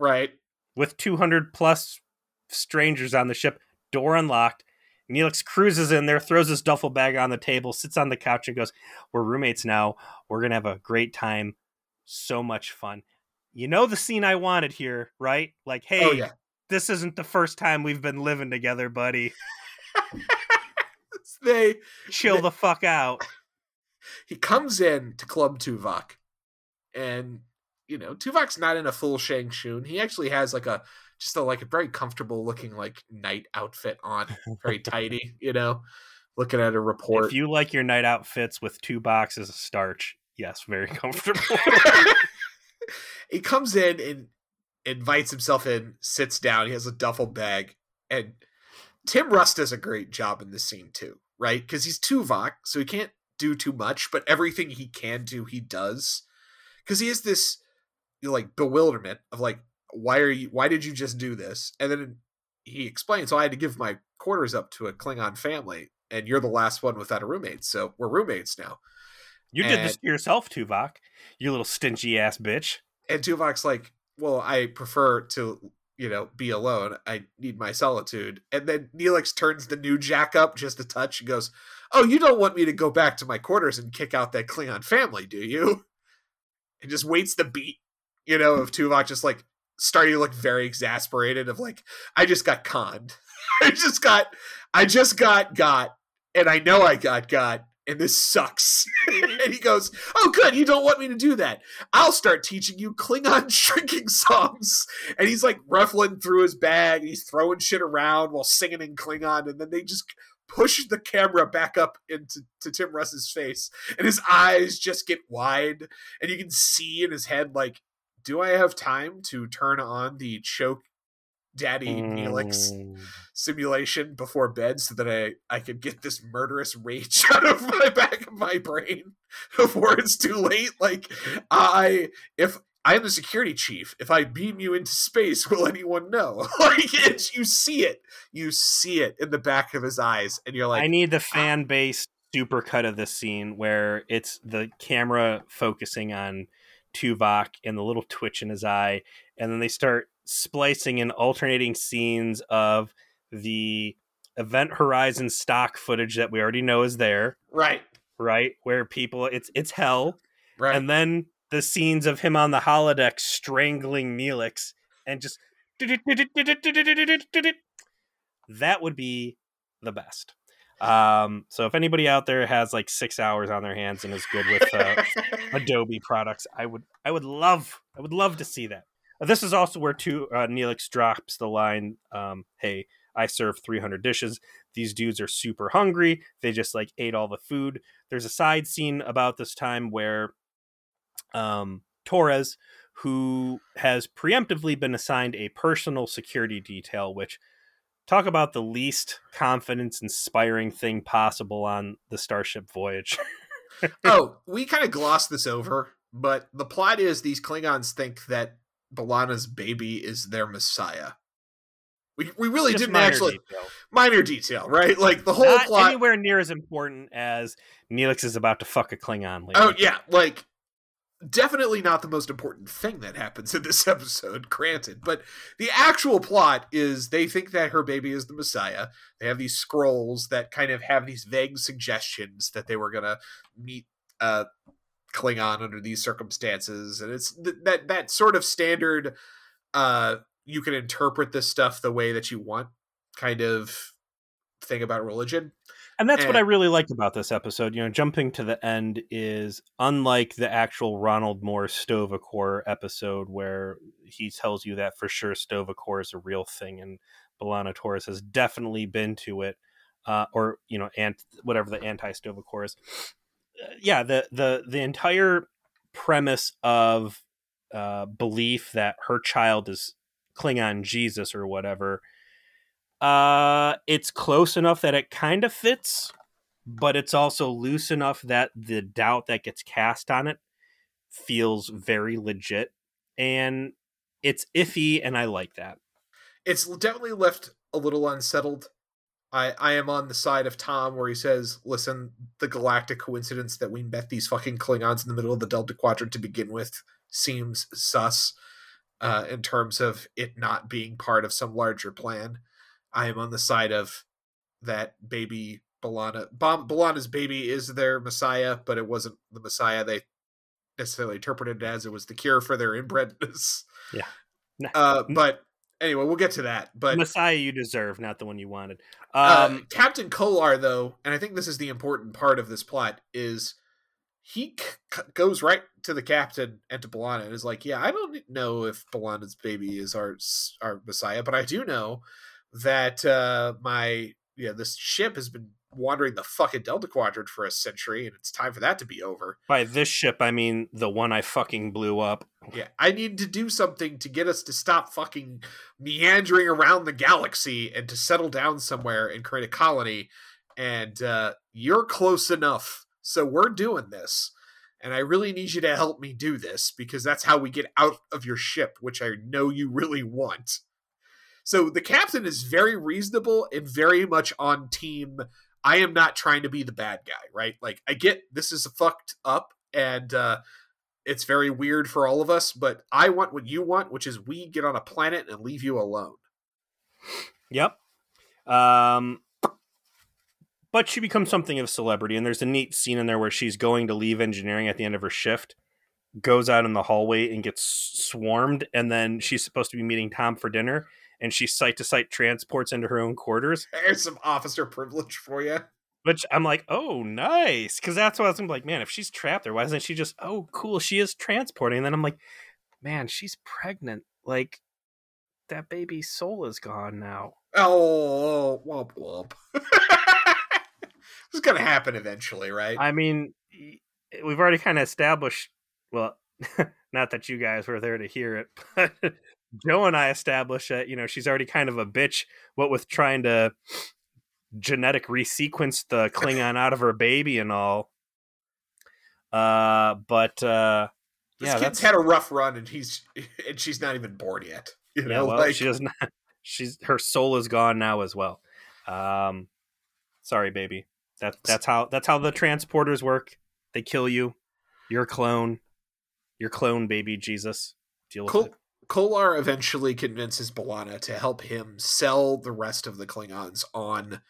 Right. With 200 plus strangers on the ship, door unlocked. Neelix cruises in there, throws his duffel bag on the table, sits on the couch, and goes, "We're roommates now. We're gonna have a great time. So much fun." You know the scene I wanted here, right? Like, hey, Oh yeah. this isn't the first time we've been living together, buddy. [laughs] they Chill the fuck out. [laughs] he comes in to Club Tuvok, and you know Tuvok's not in a full Shang Shun. He actually has like a just a like a very comfortable looking like night outfit on, very [laughs] tidy. You know, looking at a report. If you like your night outfits with two boxes of starch, yes, very [laughs] comfortable. [laughs] he comes in and invites himself in, sits down. He has a duffel bag, and Tim Russ does a great job in this scene too, right? Because he's Tuvok, so he can't do too much, but everything he can do, he does. Because he is this like bewilderment of like, why are you? Why did you just do this? And then he explains, "So I had to give my quarters up to a Klingon family, and you're the last one without a roommate, so we're roommates now." You did this to yourself, Tuvok. You little stingy ass bitch. And Tuvok's like, "Well, I prefer to, you know, be alone. I need my solitude." And then Neelix turns the new Jack up just a touch and goes, "Oh, you don't want me to go back to my quarters and kick out that Klingon family, do you?" And just waits the beat, you know, of Tuvok just like starting to look very exasperated. Of like, I just got conned. [laughs] I just got, I just got got, and I know I got got, and this sucks. [laughs] and he goes, "Oh, good. You don't want me to do that. I'll start teaching you Klingon [laughs] shrinking songs." And he's like ruffling through his bag. He's throwing shit around while singing in Klingon, and then they just push the camera back up into to Tim Russ's face, and his eyes just get wide, and you can see in his head like, "Do I have time to turn on the choke?" Daddy Neelix Mm. simulation before bed so that I, I could get this murderous rage [laughs] out of my back of my brain [laughs] before it's too late. Like I if I am the security chief, if I beam you into space, will anyone know? [laughs] like it's you see it. You see it in the back of his eyes, and you're like I need the fan based supercut of this scene where it's the camera focusing on Tuvok and the little twitch in his eye, and then they start splicing in alternating scenes of the Event Horizon stock footage that we already know is there, Right. right? Where people it's it's hell, Right. and then the scenes of him on the holodeck strangling Neelix and just that would be the best. Um, so if anybody out there has like six hours on their hands and is good with uh, [laughs] Adobe products, I would I would love I would love to see that. This is also where two uh, Neelix drops the line, um, "Hey, I serve 300 dishes. These dudes are super hungry. They just like ate all the food." There's a side scene about this time where um, Torres, who has preemptively been assigned a personal security detail, which talk about the least confidence inspiring thing possible on the Starship voyage. [laughs] oh, we kind of glossed this over, but the plot is these Klingons think that B'Elanna's baby is their messiah. We, we really Just didn't minor actually detail. minor detail, right? Like the whole Not plot. anywhere near as important as Neelix is about to fuck a Klingon. Later. Oh yeah, like definitely not the most important thing that happens in this [laughs] episode, granted. But the actual plot is they think that her baby is the Messiah. They have these scrolls that kind of have these vague suggestions that they were gonna meet uh Klingon under these circumstances, and it's th- that that sort of standard. Uh, you can interpret this stuff the way that you want, kind of thing about religion. And that's what I really liked about this episode. You know, jumping to the end is unlike the actual Ronald Moore Sto-vo-kor episode where he tells you that for sure Sto-vo-kor is a real thing and B'Elanna Torres has definitely been to it, uh, or you know, and whatever the anti Sto-vo-kor is. Uh, yeah, the the the entire premise of uh, belief that her child is Klingon Jesus or whatever uh, it's close enough that it kind of fits, but it's also loose enough that the doubt that gets cast on it feels very legit, and it's iffy, and I like that. it's definitely left a little unsettled. I I am on the side of Tom where he says, "Listen, the galactic coincidence that we met these fucking Klingons in the middle of the Delta Quadrant to begin with seems sus uh, in terms of it not being part of some larger plan." I am on the side of that baby B'Elanna. B'Elanna's baby is their messiah, but it wasn't the messiah they necessarily interpreted it as. It was the cure for their inbredness. Yeah. Nah. Uh, but anyway, we'll get to that. But Messiah you deserve, not the one you wanted. uh, Um, Captain Kohlar, though, and I think this is the important part of this plot, is he c- c- goes right to the captain and to B'Elanna and is like, "Yeah, I don't know if B'Elanna's baby is our our messiah, but I do know that uh, my yeah this ship has been wandering the fucking Delta Quadrant for a century, and it's time for that to be over. by this ship, I mean the one I fucking blew up. Yeah, I need to do something to get us to stop fucking meandering around the galaxy and to settle down somewhere and create a colony. And uh, you're close enough, so we're doing this. And I really need you to help me do this because that's how we get out of your ship, which I know you really want. So the captain is very reasonable and very much on team. I am not trying to be the bad guy, right? Like I get this is fucked up and uh it's very weird for all of us, but I want what you want, which is we get on a planet and leave you alone. Yep. Um, but she becomes something of a celebrity, and there's a neat scene in there where she's going to leave engineering at the end of her shift, goes out in the hallway and gets swarmed, and then she's supposed to be meeting Tom for dinner, and she site to site transports into her own quarters. There's some officer privilege for you. Which I'm like, oh, nice, because that's what I was gonna be like. Man, if she's trapped there, why isn't she just? Oh, cool, she is transporting. And then I'm like, man, she's pregnant. Like that baby's soul is gone now. Oh, womp womp. [laughs] it's gonna happen eventually, right? I mean, we've already kind of established. Well, [laughs] not that you guys were there to hear it, but Joe and I establish that you know she's already kind of a bitch. What with trying to genetic resequence the Klingon out of her baby and all. Uh, but uh, this yeah, kid's that's had a rough run, and he's [laughs] and she's not even born yet. You yeah. know, Well, like she does not. [laughs] She's her soul is gone now as well. Um, sorry, baby. That's that's how that's how the transporters work. They kill you. You're a clone. You're clone, baby Jesus. Deal with Kol- it. Kohlar eventually convinces B'Elanna to help him sell the rest of the Klingons on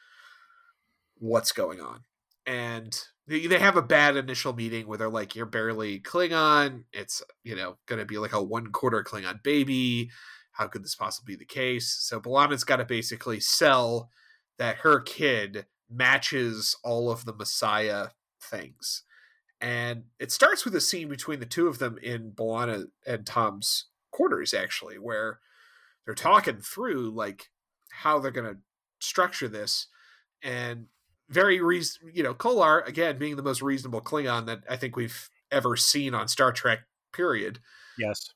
what's going on. And they, have a bad initial meeting where they're like, You're barely Klingon. It's, you know, going to be like a one quarter Klingon baby. How could this possibly be the case? So B'Elanna's got to basically sell that her kid matches all of the Messiah things. And it starts with a scene between the two of them in B'Elanna and Tom's quarters, actually, where they're talking through like how they're going to structure this. And very reason, you know, Kohlar again being the most reasonable Klingon that I think we've ever seen on Star Trek. Period Yes.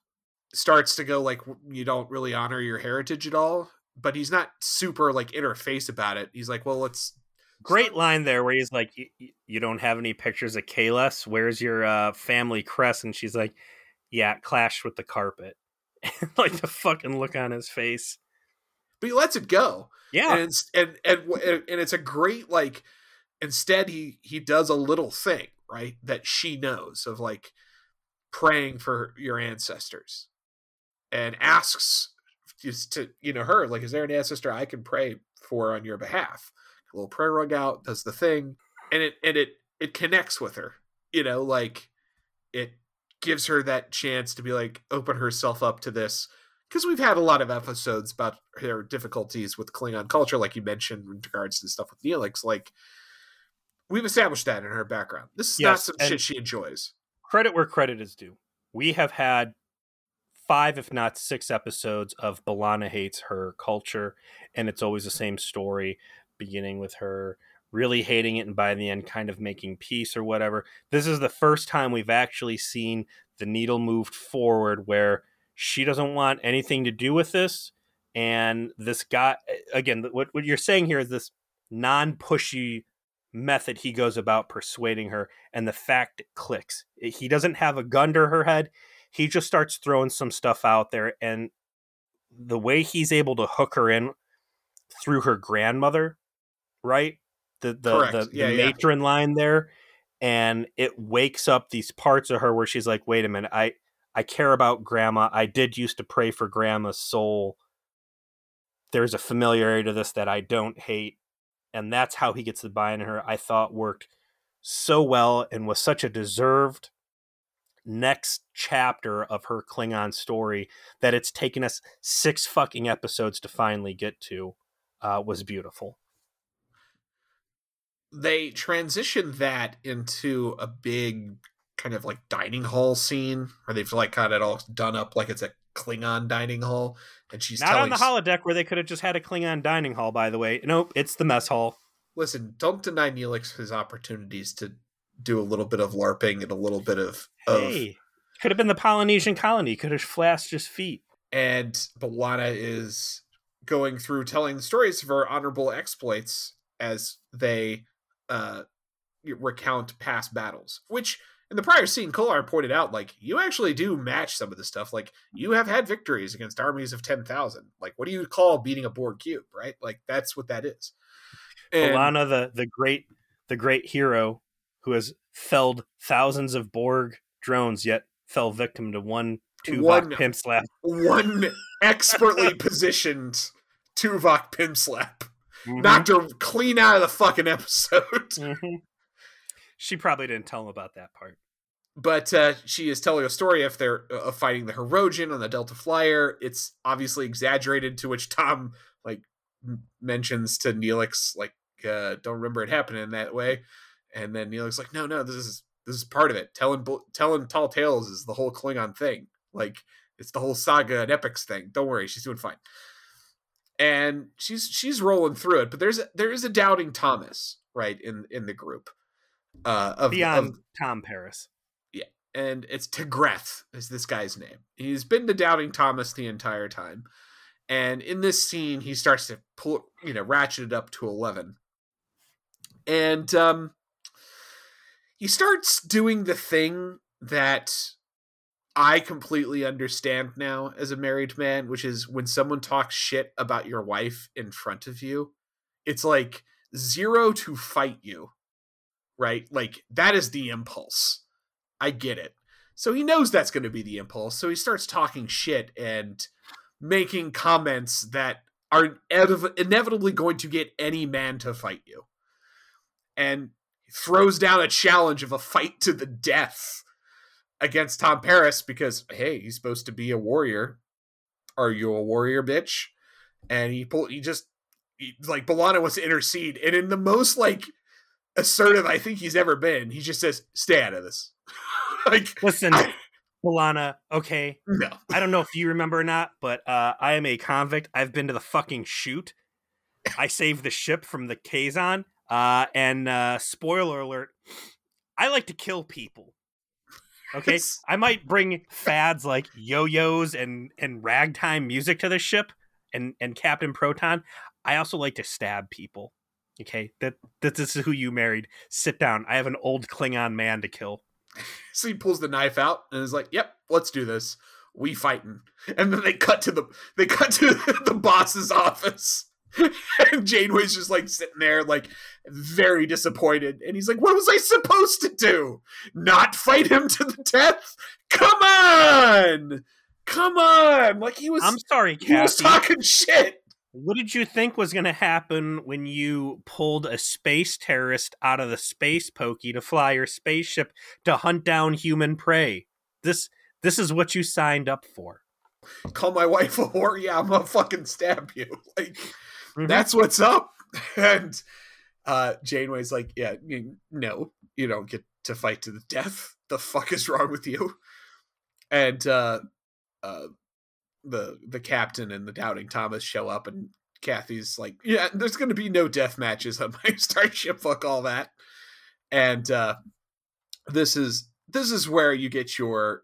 starts to go like you don't really honor your heritage at all. But he's not super like in her face about it. He's like, well, let's Great line there where he's like, "Y- y- "You don't have any pictures of Kahless? Where's your uh, family crest?" And she's like, "Yeah, it clashed with the carpet." [laughs] like the fucking look on his face. but he lets it go. Yeah, and it's, and and and and it's a great like. Instead, he he does a little thing right that she knows of like praying for your ancestors, and asks just to you know her like, is there an ancestor I can pray for on your behalf? A little prayer rug out does the thing, and it and it it connects with her. You know, like it gives her that chance to be like open herself up to this because we've had a lot of episodes about her difficulties with Klingon culture, like you mentioned in regards to the stuff with Neelix. Like we've established that in her background. This is not Yes, some shit she enjoys. credit where credit is due. We have had five, if not six, episodes of B'Elanna hates her culture, and it's always the same story, beginning with her really hating it and by the end kind of making peace or whatever. This is the first time we've actually seen the needle moved forward where she doesn't want anything to do with this. And this guy, again, what, what you're saying here is this non pushy method he goes about persuading her and the fact it clicks. He doesn't have a gun to her head. He just starts throwing some stuff out there and the way he's able to hook her in through her grandmother, right? The the Correct. the, Yeah, the yeah. matron line there and it wakes up these parts of her where she's like, "Wait a minute. I I care about grandma. I did used to pray for grandma's soul. There's a familiarity to this that I don't hate and that's how he gets the buy in her. I thought worked so well and was such a deserved next chapter of her Klingon story that it's taken us six fucking episodes to finally get to. Uh, was beautiful. They transition that into a big kind of like dining hall scene where they've like got it all done up like it's a Klingon dining hall, and she's Not on the holodeck where they could have just had a Klingon dining hall. By the way, nope, it's the mess hall. listen, don't deny Neelix his opportunities to do a little bit of LARPing and a little bit of, of Hey, could have been the Polynesian colony. Could have flashed his feet. and B'Elanna is going through telling the stories of her honorable exploits as they uh recount past battles, which in the prior scene, Kohlar pointed out, like, you actually do match some of the stuff. Like, you have had victories against armies of 10,000. Like, what do you call beating a Borg cube, right? Like, that's what that is. And, B'Elanna, the, the great the great hero who has felled thousands of Borg drones, yet fell victim to one Tuvok pimp slap. One [laughs] expertly positioned Tuvok pimp slap. Mm-hmm. Knocked her clean out of the fucking episode. [laughs] Mm-hmm. She probably didn't tell him about that part. But uh, she is telling a story if they're uh, fighting the Hirogen on the Delta Flyer. It's obviously exaggerated. To which Tom like m- mentions to Neelix, like, uh, "Don't remember it happening that way." And then Neelix like, "No, no, this is this is part of it. Telling telling tall tales is the whole Klingon thing. Like, it's the whole saga and epics thing. Don't worry, she's doing fine." And she's she's rolling through it. But there's a, there is a doubting Thomas right in in the group. Uh, of, Beyond of, Tom Paris. Yeah, and it's T'Greth is this guy's name. He's been the doubting Thomas the entire time, and in this scene he starts to pull you know ratchet it up to eleven, and um, he starts doing the thing that I completely understand now as a married man, which is when someone talks shit about your wife in front of you, it's like zero to fight you, right? Like that is the impulse. I get it. So he knows that's going to be the impulse. So he starts talking shit and making comments that are inevitably going to get any man to fight you. And throws down a challenge of a fight to the death against Tom Paris because hey, he's supposed to be a warrior. Are you a warrior, bitch? And he pulled. He just he, like B'Elanna wants to intercede, and in the most like assertive I think he's ever been, he just says, "Stay out of this." [laughs] like, listen, I. Okay, no, I don't know if you remember or not, but uh, I am a convict. I've been to the fucking shoot. I saved the ship from the Kazon. Uh, and uh, spoiler alert, I like to kill people. Okay, I might bring fads like yo-yos and and ragtime music to the ship, and and Captain Proton. I also like to stab people. Okay, that that this is who you married. Sit down. I have an old Klingon man to kill. So he pulls the knife out and is like, "Yep, let's do this. We fighting." And then they cut to the they cut to [laughs] the boss's office. [laughs] and Janeway's just like sitting there, like very disappointed. And he's like, What was I supposed to do? Not fight him to the death? Come on! Come on! Like he was I'm sorry, Kathy. He was talking shit. What did you think was going to happen when you pulled a space terrorist out of the space pokey to fly your spaceship to hunt down human prey? This this is what you signed up for. Call my wife a whore? Yeah, I'm gonna fucking stab you. [laughs] Like mm-hmm. that's what's up. [laughs] And uh, Janeway's like, yeah, no, you don't get to fight to the death. The fuck is wrong with you? And uh, uh, the the captain and the doubting Thomas show up, and Kathy's like, yeah, there's going to be no death matches on my [laughs] starship. Fuck all that. And uh, this is this is where you get your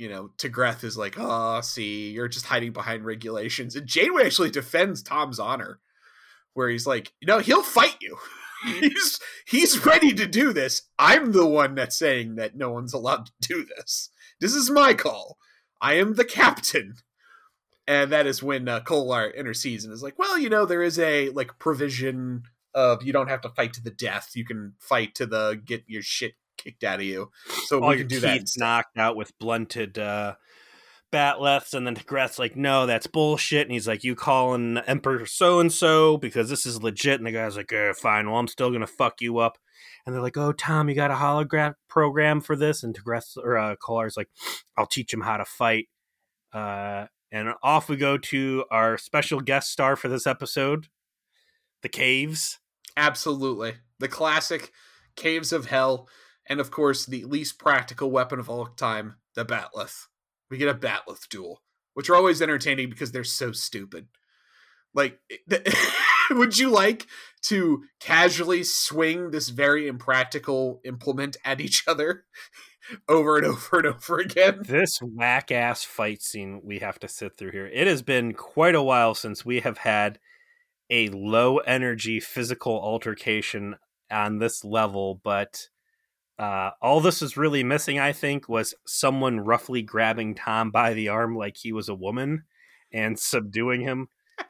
you know, T'Greth is like, oh, see, you're just hiding behind regulations. And Janeway actually defends Tom's honor where he's like, you know, he'll fight you. [laughs] he's he's ready to do this. I'm the one that's saying that no one's allowed to do this. This is my call. I am the captain. And that is when uh, Kohlar intercedes and is like, well, you know, there is a like provision of you don't have to fight to the death. You can fight to the get your shit kicked out of you. So All we can do that. Knocked out with blunted uh, bat'leths, and then T'Greth's like, no, that's bullshit. And he's like, you calling Emperor so and so because this is legit. And the guy's like, eh, fine, well, I'm still gonna fuck you up. And they're like, oh, Tom, you got a hologram program for this? And T'Greth or uh, Kohlar's like, I'll teach him how to fight. Uh, and off we go to our special guest star for this episode, the caves. Absolutely, the classic caves of hell, and of course the least practical weapon of all time, the bat'leth we get a bat'leth duel, which are always entertaining because they're so stupid. Like, eh, [laughs] would you like to casually swing this very impractical implement at each other [laughs] over and over and over again? This whack ass fight scene we have to sit through here. It has been quite a while since we have had a low energy physical altercation on this level, but Uh, all this is really missing, I think, was someone roughly grabbing Tom by the arm like he was a woman and subduing him. [laughs]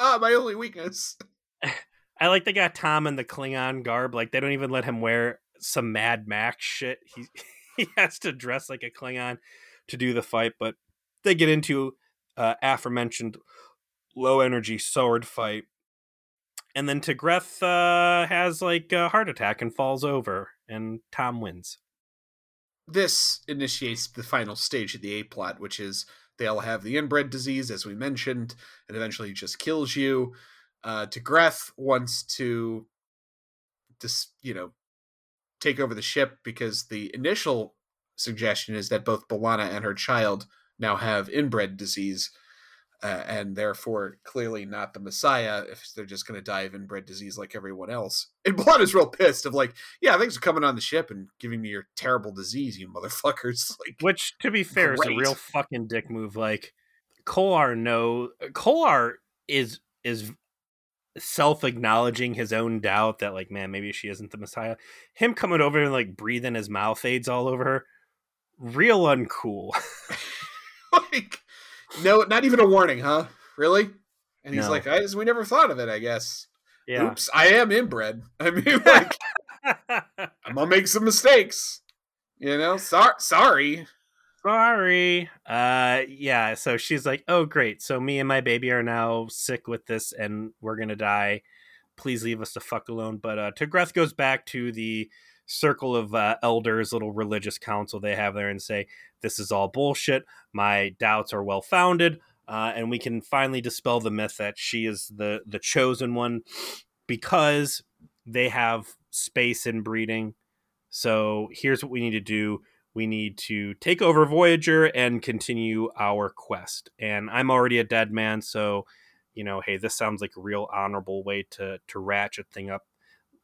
Ah, my only weakness. [laughs] I like they got Tom in the Klingon garb. Like they don't even let him wear some Mad Max shit. He [laughs] he has to dress like a Klingon to do the fight. But they get into uh, aforementioned low energy sword fight, and then T'Greth uh, has like a heart attack and falls over, and Tom wins. This initiates the final stage of the A plot, which is they all have the inbred disease, as we mentioned, and eventually just kills you. Uh, T'Greth wants to, just you know, take over the ship because the initial suggestion is that both B'Elanna and her child now have inbred disease, uh, and therefore clearly not the Messiah if they're just going to die of inbred disease like everyone else. [laughs] And Blood is real pissed of like, yeah, thanks for coming on the ship and giving me your terrible disease, you motherfuckers. [laughs] Like, Which, to be fair, is a real fucking dick move. Like Kohlar, no, Kohlar is is self acknowledging his own doubt that like, man, maybe she isn't the Messiah. Him coming over and like breathing his mouth aids all over her, real uncool. [laughs] like, no, not even a warning, huh? Really? And he's No. like, I, we never thought of it. I guess. yeah. Oops, I am inbred. [laughs] I mean, [laughs] like, I'm gonna make some mistakes. You know, sorry, sorry. Sorry. Uh yeah, so she's like, "Oh great. So me and my baby are now sick with this and we're going to die. Please leave us the fuck alone." But uh T'Greth goes back to the circle of uh, elders, little religious council they have there and say, "This is all bullshit. My doubts are well founded." Uh, and we can finally dispel the myth that she is the the chosen one because they have space inbreeding. So here's what we need to do we need to take over Voyager and continue our quest. And I'm already a dead man, so you know, hey, this sounds like a real honorable way to to ratchet thing up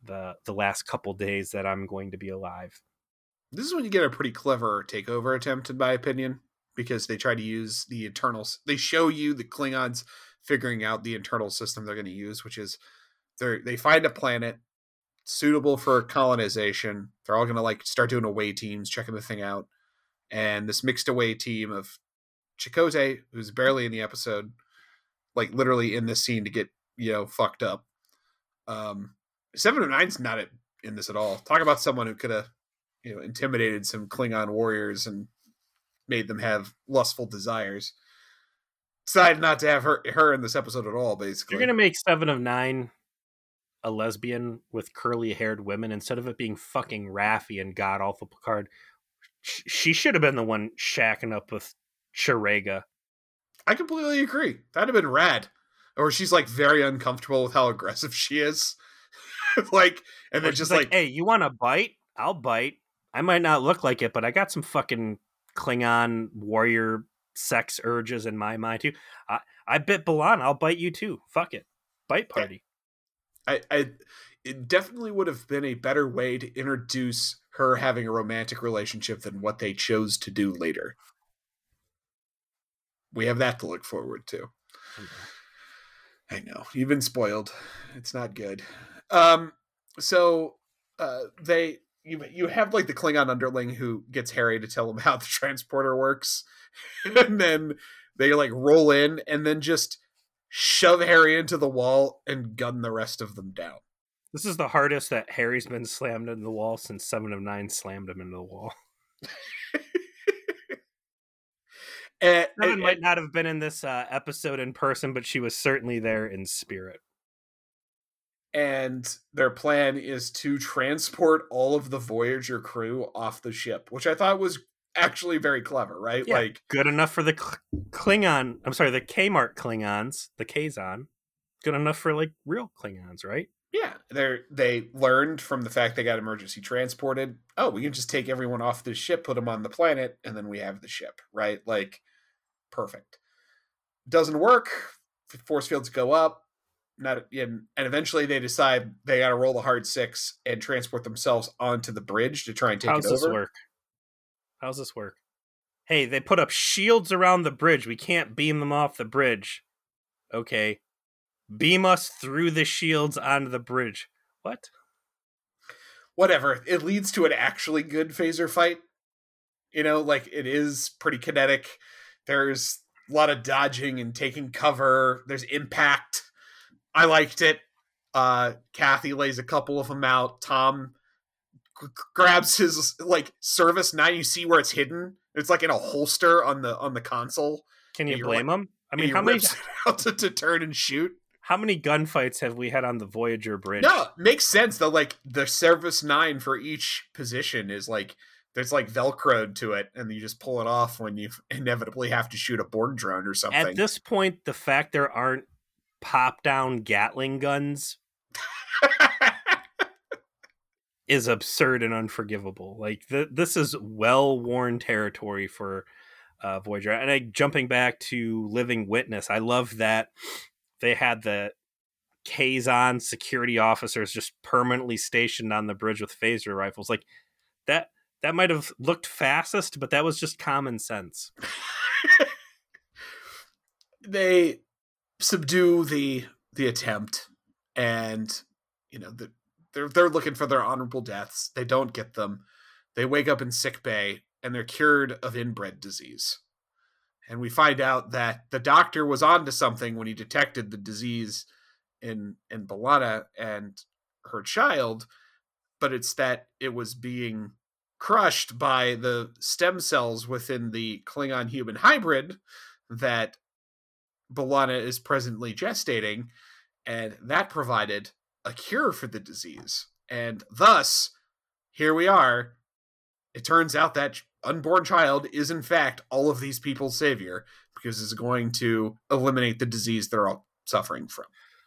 the the last couple days that I'm going to be alive. This is when you get a pretty clever takeover attempt, in my opinion, because they try to use the internals. They show you the Klingons figuring out the internal system they're going to use, which is they they find a planet suitable for colonization. They're all going to like start doing away teams, checking the thing out, and this mixed away team of Chakotay, who's barely in the episode, like literally in this scene to get you know fucked up. Um, Seven of Nine's not in this at all. Talk about someone who could have you know intimidated some Klingon warriors and made them have lustful desires. Decided not to have her her in this episode at all. Basically, You're gonna make Seven of Nine a lesbian with curly haired women instead of it being fucking Raffi and God awful Picard. She should have been the one shacking up with Ch'Rega. I completely agree. That'd have been rad. Or she's like very uncomfortable with how aggressive she is. [laughs] like, and Or then just like, like, hey, you want to bite? I'll bite. I might not look like it, but I got some fucking Klingon warrior sex urges in my mind too. I, I bit Balan. I'll bite you too. Fuck it. Bite party. I, I, it definitely would have been a better way to introduce her having a romantic relationship than what they chose to do later. We have that to look forward to. I know you've been spoiled. It's not good. Um, so uh, they you you have like the Klingon underling who gets Harry to tell him [laughs] how the transporter works, mm-hmm. and then they like roll in and then just shove Harry into the wall and gun the rest of them down. This is the hardest that Harry's been slammed into the wall since Seven of Nine slammed him into the wall. And, [laughs] eh, Seven and- might eh. not have been in this uh, episode in person, but she was certainly there in spirit. And their plan is to transport all of the Voyager crew off the ship, which I thought was actually very clever, right? Yeah. Like Good enough for the Klingon. I'm sorry, the Kmart Klingons, the Kazon. Good enough for like real Klingons, right? Yeah, they they learned from the fact they got emergency transported. Oh, we can just take everyone off this ship, put them on the planet, and then we have the ship, right? Like, perfect. Doesn't work. Force fields go up. Not and, and eventually they decide they got to roll the hard six and transport themselves onto the bridge to try and take How's it this work? How's this work? Hey, they put up shields around the bridge. We can't beam them off the bridge. Okay. Beam us through the shields onto the bridge. What? whatever. It leads to an actually good phaser fight. You know, like it is pretty kinetic. There's a lot of dodging and taking cover. There's impact. I liked it. Uh, Kathy lays a couple of them out. Tom g- grabs his like service nine. You see where it's hidden. It's like in a holster on the on the console. Can you blame him? I mean, how many [laughs] out to, to turn and shoot. how many gunfights have we had on the Voyager bridge? No, makes sense though. Like the service nine for each position is like there's like velcroed to it, and you just pull it off when you inevitably have to shoot a Borg drone or something. At this point, the fact there aren't pop down Gatling guns is absurd and unforgivable. Like th- this is well worn territory for uh, Voyager. And I, jumping back to Living Witness, I love that they had the Kazon security officers just permanently stationed on the bridge with phaser rifles. Like that. That might have looked fastest, but that was just common sense. [laughs] they subdue the the attempt, and you know the, they're they're looking for their honorable deaths. They don't get them. They wake up in sick bay, and they're cured of inbred disease. And we find out that the doctor was onto something when he detected the disease in in B'Elanna and her child, but it's that it was being crushed by the stem cells within the Klingon human hybrid that B'Elanna is presently gestating, and that provided a cure for the disease. And thus, here we are. It turns out that unborn child is, in fact, all of these people's savior because it's going to eliminate the disease they're all suffering from.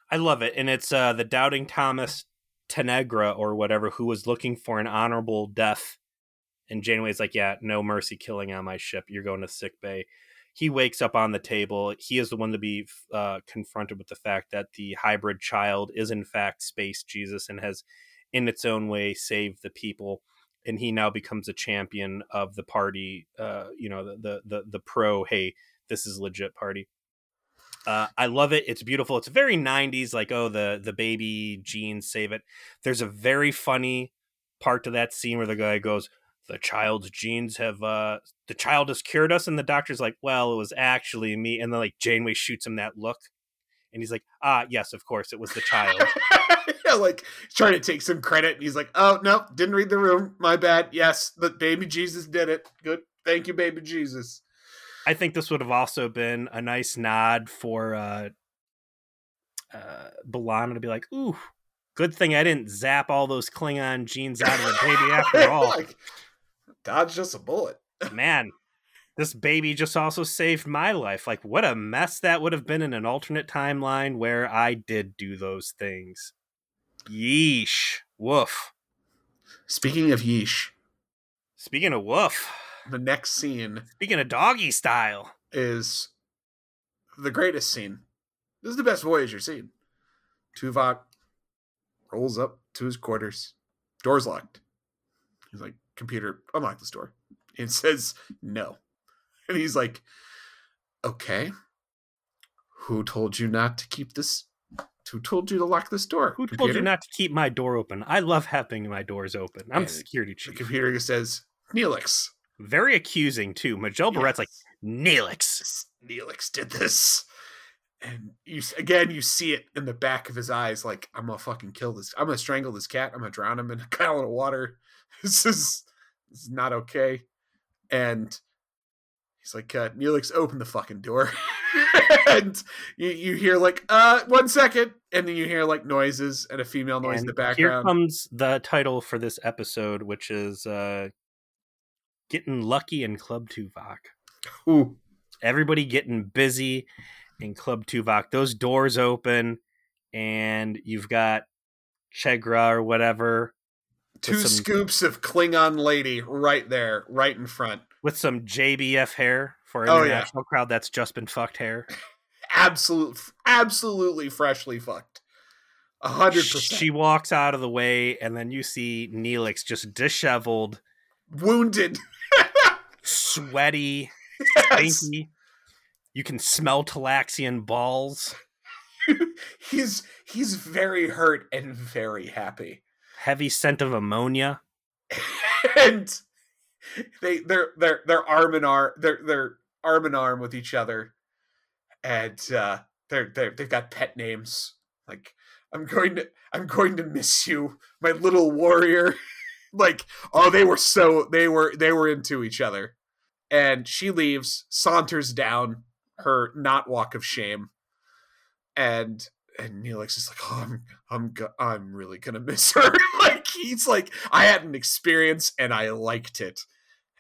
I love it, and it's uh, the doubting Thomas Tenegra or whatever who was looking for an honorable death, and Janeway's like, "Yeah, no mercy killing on my ship. You're going to sick bay." He wakes up on the table. He is the one to be uh, confronted with the fact that the hybrid child is in fact space Jesus and has, in its own way, saved the people. And he now becomes a champion of the party. Uh, you know, the the the, the pro. Hey, this is legit party. Uh, I love it. It's beautiful. It's very '90s, like oh the the baby genes save it. There's a very funny part to that scene where the guy goes, "The child's genes have uh the child has cured us," and the doctor's like, "Well, it was actually me." And then like Janeway shoots him that look, and he's like, "Ah, yes, of course, it was the child." [laughs] yeah, like trying to take some credit, and he's like, "Oh no, didn't read the room. My bad. Yes, the baby Jesus did it. Good, thank you, baby Jesus." I think this would have also been a nice nod for uh, uh, B'Elanna to be like, "Ooh, good thing I didn't zap all those Klingon genes out of the baby after [laughs] all." like, dodge just a bullet. [laughs] Man, this baby just also saved my life. Like, what a mess that would have been in an alternate timeline where I did do those things. Yeesh. Woof. Speaking of yeesh, Speaking of woof, the next scene speaking of doggy style, is the greatest scene. This is the best Voyager scene. Tuvok rolls up to his quarters. Door's locked. He's like, computer, unlock this door. And says no. And he's like, okay. Who told you not to keep this? Who told you to lock this door? who told you not to keep my door open? I love having my doors open. I'm And security chief. The computer says, Neelix. Very accusing, too. Majel Barrett's like, Neelix. Neelix did this. And you again, you see it in the back of his eyes, like I'm gonna fucking kill this. I'm gonna strangle this cat. I'm gonna drown him in a [laughs] gallon of water. [laughs] This is this is not okay. And he's like, uh, Neelix, open the fucking door. [laughs] and you, you hear like, uh, one second, and then you hear like noises and a female noise in And the Here background. comes the title for this episode, which is uh, Getting Lucky in Club Tuvok. Ooh, Everybody getting busy in Club Tuvok. Those doors open, and you've got Ch'Rega or whatever two some- scoops of Klingon lady right there, right in front. with some JBF hair for an Oh, yeah. international crowd that's just been fucked hair. [laughs] absolute, absolutely freshly fucked. A hundred percent She walks out of the way, and then you see Neelix just disheveled, wounded. [laughs] sweaty, Yes. stinky. You can smell Talaxian balls. [laughs] he's he's very hurt and very happy. Heavy scent of ammonia. [laughs] and they they're they're they're arm in arm they're they're arm in arm with each other. And uh they're they're they've got pet names. Like i'm going to i'm going to miss you my little warrior. [laughs] Like oh they were so they were they were into each other. And she leaves saunters down her not walk of shame. And and Neelix is like, oh, I'm, I'm, go- I'm really gonna miss her. [laughs] like he's like, I had an experience and I liked it,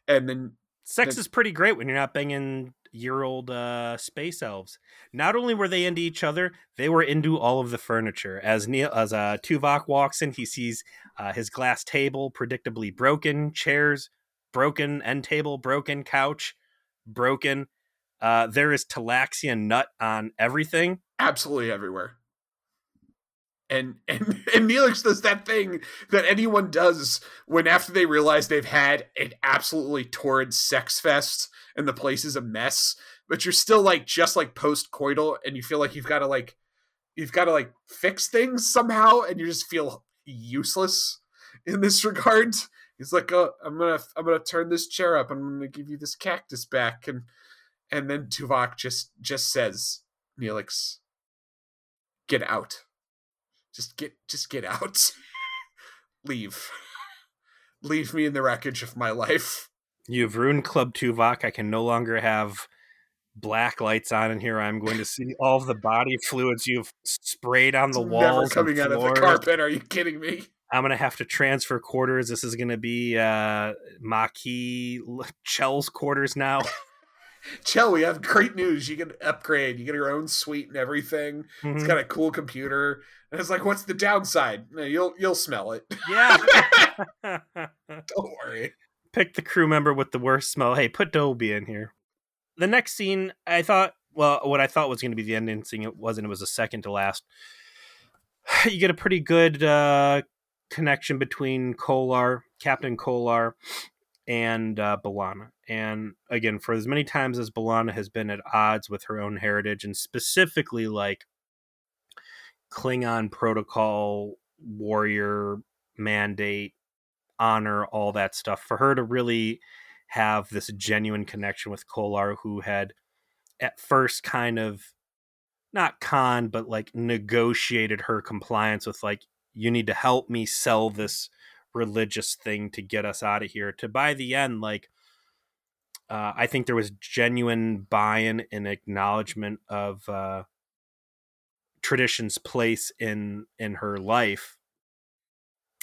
and then Sex The- is pretty great when you're not banging year old uh, space elves. Not only were they into each other, they were into all of the furniture. As Neil, as uh, Tuvok walks in, he sees uh, his glass table predictably broken, chairs broken, end table broken, couch broken. Uh, there is Talaxian nut on everything. absolutely everywhere. And [laughs] and and Neelix does that thing that anyone does when after they realize they've had an absolutely torrid sex fest and the place is a mess, but you're still like just like post coital and you feel like you've got to like you've got to like fix things somehow and you just feel useless in this [laughs] regard. He's like, oh, I'm gonna I'm gonna turn this chair up. I'm gonna give you this cactus back, and and then Tuvok just just says, Neelix, get out. Just get just get out. [laughs] Leave. [laughs] Leave me in the wreckage of my life. You've ruined Club Tuvok. I can no longer have black lights on in here. I'm going to see [laughs] all of the body fluids you've sprayed on the It's walls. never coming out of the carpet. Are you kidding me? I'm gonna have to transfer quarters. This is gonna be uh Maquis Chell's quarters now. Chell, we have great news. You can upgrade. You get your own suite and everything. It's Mhm. got a cool computer. And it's like, what's the downside? You'll you'll smell it. yeah. [laughs] [laughs] Don't worry. Pick the crew member with the worst smell. Hey, put Dobie in here. The next scene, I thought, well, what I thought was going to be the ending scene, it wasn't. It was a second to last. [sighs] You get a pretty good uh, connection between Kohlar, Captain Kohlar, and uh, B'Elanna. And again, for as many times as B'Elanna has been at odds with her own heritage, and specifically like Klingon protocol, warrior mandate, honor, all that stuff, for her to really have this genuine connection with Kohlar, who had at first kind of not con, but like negotiated her compliance with like, you need to help me sell this religious thing to get us out of here. To by the end, like, uh, I think there was genuine buy-in and acknowledgement of uh, tradition's place in in her life.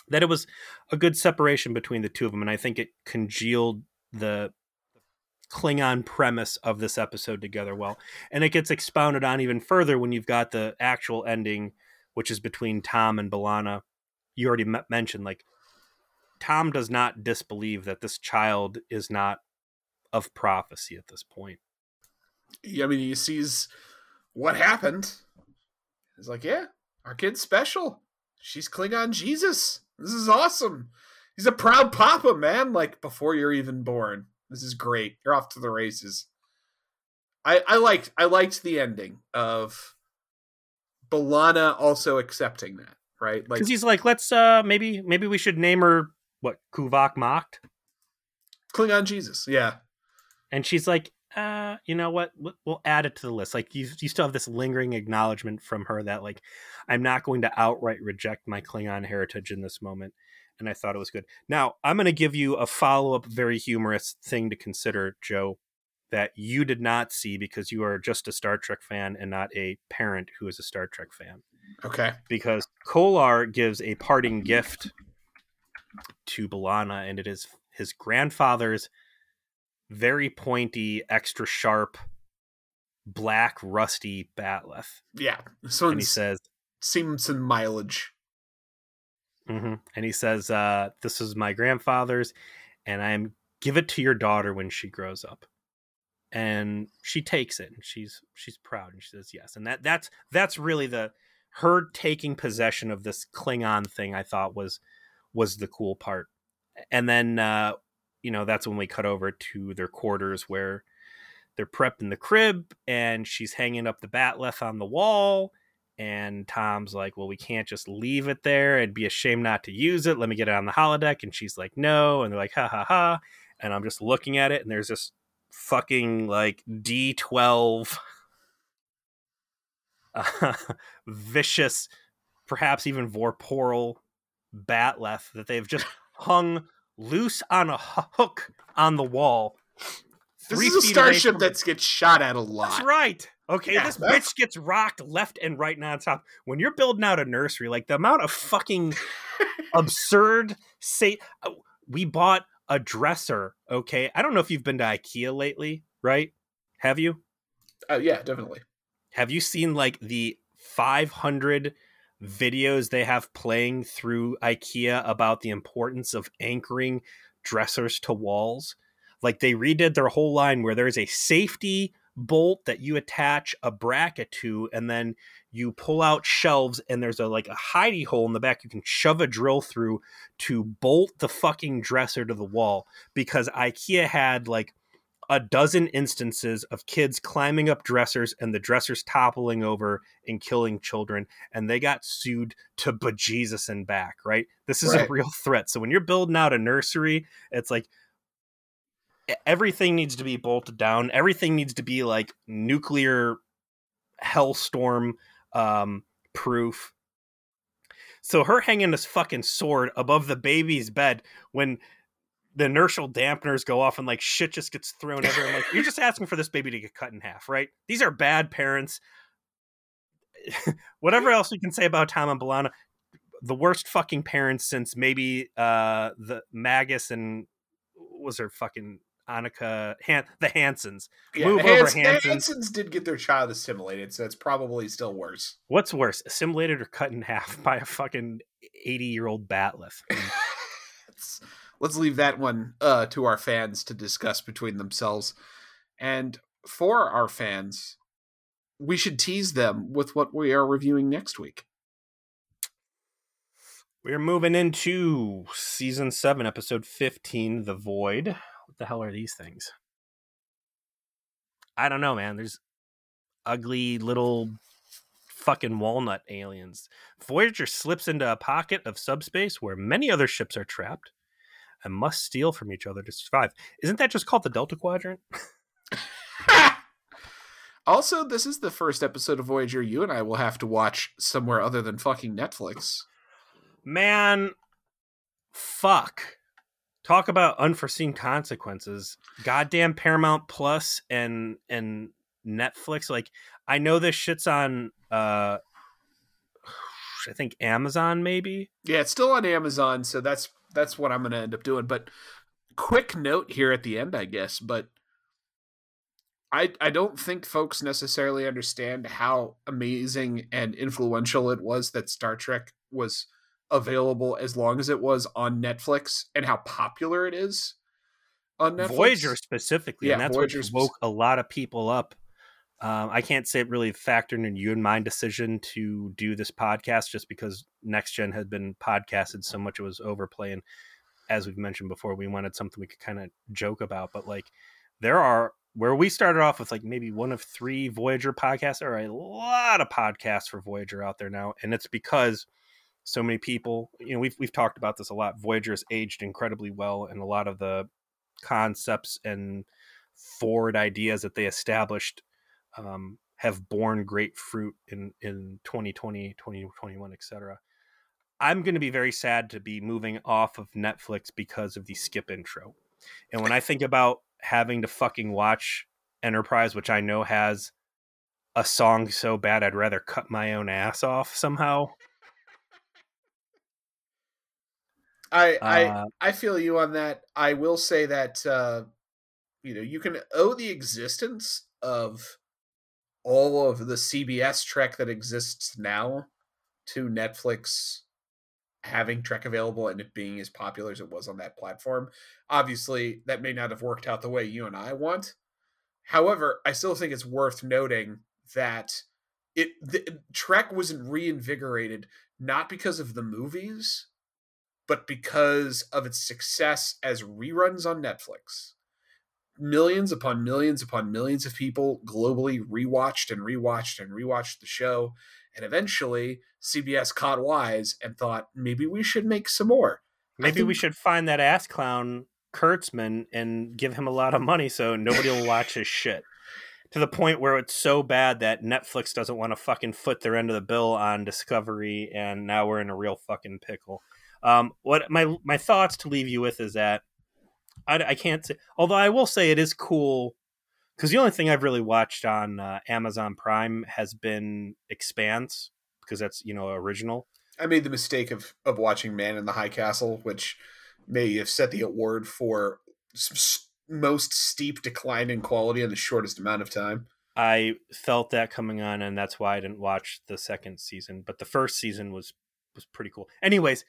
That it was a good separation between the two of them, and I think it congealed the Klingon premise of this episode together well. And it gets expounded on even further when you've got the actual ending, which is between Tom and B'Elanna. You already mentioned, like, Tom does not disbelieve that this child is not of prophecy at this point. Yeah, I mean, he sees what happened. He's like, yeah, our kid's special. She's Klingon Jesus. This is awesome. He's a proud papa, man. Like before you're even born. This is great. You're off to the races. I I liked I liked the ending of B'Elanna also accepting that, right? Like Because he's like, let's uh maybe maybe we should name her what Kuvak mocked, Klingon Jesus. Yeah. And she's like, uh, you know what? We'll- add it to the list. Like you, you still have this lingering acknowledgement from her that like, I'm not going to outright reject my Klingon heritage in this moment. And I thought it was good. Now I'm going to give you a follow up, very humorous thing to consider, Joe, that you did not see because you are just a Star Trek fan and not a parent who is a Star Trek fan. Okay. because Kohlar gives a parting gift to B'Elanna, and it is his grandfather's very pointy, extra sharp, black, rusty bat'leth. Yeah. This And he says, seems some mileage. mhm. and he says, uh, "This is my grandfather's, and I'm give it to your daughter when she grows up." And she takes it, and she's she's proud, and she says yes. And that that's that's really the her taking possession of this Klingon thing. I thought was was the cool part. And then uh, you know that's when we cut over to their quarters where they're prepping the crib, and she's hanging up the bat'leth on the wall, And Tom's like, well, we can't just leave it there. It'd be a shame not to use it. Let me get it on the holodeck. And she's like, no. And they're like, ha ha ha. And I'm just looking at it, and there's this fucking like D12 uh, [laughs] vicious, perhaps even vorpal bat'leth that they've just [laughs] hung loose on a hook on the wall. This three is a starship that gets shot at a lot. That's right. Okay, Yeah, this that's- bitch gets rocked left and right nonstop. When you're building out a nursery, like the amount of fucking [laughs] absurd say uh, we bought a dresser, okay? I don't know if you've been to IKEA lately, right? Have you? Oh yeah, definitely. Have you seen like the 500 videos they have playing through IKEA about the importance of anchoring dressers to walls? Like they redid their whole line where there's a safety bolt that you attach a bracket to and then you pull out shelves and there's a like a hidey hole in the back you can shove a drill through to bolt the fucking dresser to the wall because IKEA had like a dozen instances of kids climbing up dressers and the dressers toppling over and killing children and they got sued to bejesus and back right? This is Right. a real threat. So when you're building out a nursery it's like everything needs to be bolted down. Everything needs to be like nuclear hellstorm um proof. So her hanging this fucking sword above the baby's bed when the inertial dampeners go off and like shit just gets thrown everywhere. I'm like, you're just asking for this baby to get cut in half, right? These are bad parents. [laughs] Whatever else you can say about Tom and Balana, the worst fucking parents since maybe uh the Magnus and was her fucking Annika Han- the Hansens. Yeah, Move over, Hans- the Hansens. Hansens did get their child assimilated, so it's probably still worse. What's worse, assimilated or cut in half by a fucking 80 year old bat'leth? [laughs] let's, leave that one uh, to our fans to discuss between themselves. And for our fans, we should tease them with what we are reviewing next week. We're moving into season seven, episode 15, The Void. What the hell are these things? I don't know, man. There's ugly little fucking walnut aliens. Voyager slips into a pocket of subspace where many other ships are trapped and must steal from each other to survive. Isn't that just called the Delta Quadrant? [laughs] also, this is the first episode of Voyager you and I will have to watch somewhere other than fucking Netflix. Man, fuck. Talk about unforeseen consequences. Goddamn Paramount Plus and and Netflix. Like, I know this shit's on uh [sighs] I think Amazon maybe. Yeah, it's still on Amazon, so that's that's what I'm going to end up doing. But quick note here at the end, I guess. But I I don't think folks necessarily understand how amazing and influential it was that Star Trek was available as long as it was on Netflix, and how popular it is on Netflix. Voyager specifically, Yeah, and that's Voyager what woke a lot of people up. Um, I can't say it really factored in you and my decision to do this podcast just because Next Gen had been podcasted so much it was overplay. And as we've mentioned before, we wanted something we could kind of joke about. But like, there are where we started off with like maybe one of three Voyager podcasts. There are a lot of podcasts for Voyager out there now, and it's because so many people. You know, we've we've talked about this a lot. Voyager has aged incredibly well, and a lot of the concepts and forward ideas that they established um, have borne great fruit in in 2020 2021 etc i'm going to be very sad to be moving off of netflix because of the skip intro and when i think [laughs] about having to fucking watch enterprise which i know has a song so bad i'd rather cut my own ass off somehow I I Uh, I feel you on that. I will say that uh, you know you can owe the existence of all of the CBS Trek that exists now to Netflix having Trek available and it being as popular as it was on that platform. Obviously, that may not have worked out the way you and I want. However, I still think it's worth noting that it the, Trek wasn't reinvigorated not because of the movies, but because of its success as reruns on Netflix. Millions upon millions upon millions of people globally rewatched and rewatched and rewatched the show. And eventually, CBS caught wise and thought maybe we should make some more. Maybe think... we should find that ass clown Kurtzman and give him a lot of money so nobody will watch his shit. To the point where it's so bad that Netflix doesn't want to fucking foot their end of the bill on Discovery, and now we're in a real fucking pickle. Um, what my my thoughts to leave you with is that I, I can't say. Although I will say it is cool because the only thing I've really watched on uh, Amazon Prime has been Expanse because that's you know original. I made the mistake of of watching Man in the High Castle, which may have set the award for most steep decline in quality in the shortest amount of time. I felt that coming on, and that's why I didn't watch the second season. But the first season was was pretty cool. Anyways,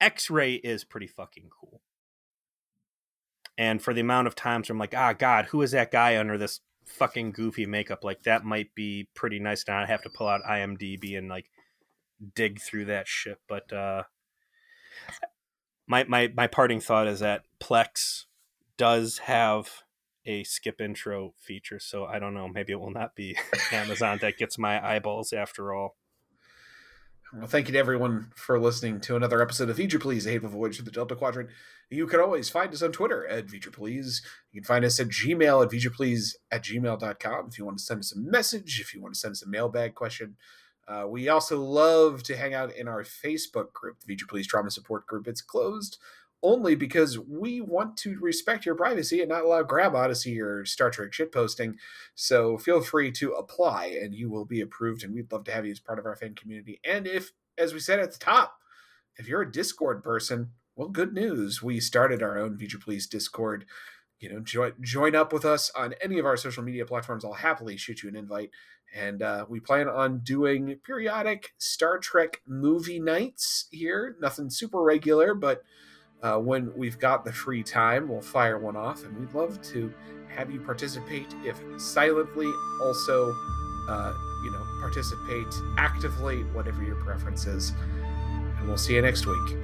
X Ray is pretty fucking cool. And for the amount of times I'm like, ah, God, who is that guy under this fucking goofy makeup? Like that might be pretty nice to not have to pull out IMDb and like dig through that shit. But uh, my my my parting thought is that Plex does have a skip intro feature, so I don't know. Maybe it will not be [laughs] Amazon that gets my eyeballs after all. Well, thank you to everyone for listening to another episode of Feature Please, a hateful voyage to the Delta Quadrant. You can always find us on Twitter at Feature Please. You can find us at Gmail at featureplease at gmail.com if you want to send us a message, if you want to send us a mailbag question. Uh, we also love to hang out in our Facebook group, the Please Trauma Support Group. It's closed only because we want to respect your privacy and not allow grandma to see your Star Trek shit posting. So feel free to apply and you will be approved. And we'd love to have you as part of our fan community. And if, as we said at the top, if you're a Discord person, well, good news. We started our own Feature Please Discord. You know, join join up with us on any of our social media platforms. I'll happily shoot you an invite. And uh, we plan on doing periodic Star Trek movie nights here. Nothing super regular, but uh, when we've got the free time, we'll fire one off, and we'd love to have you participate, if silently, also, uh, you know, participate actively, whatever your preference is. And we'll see you next week.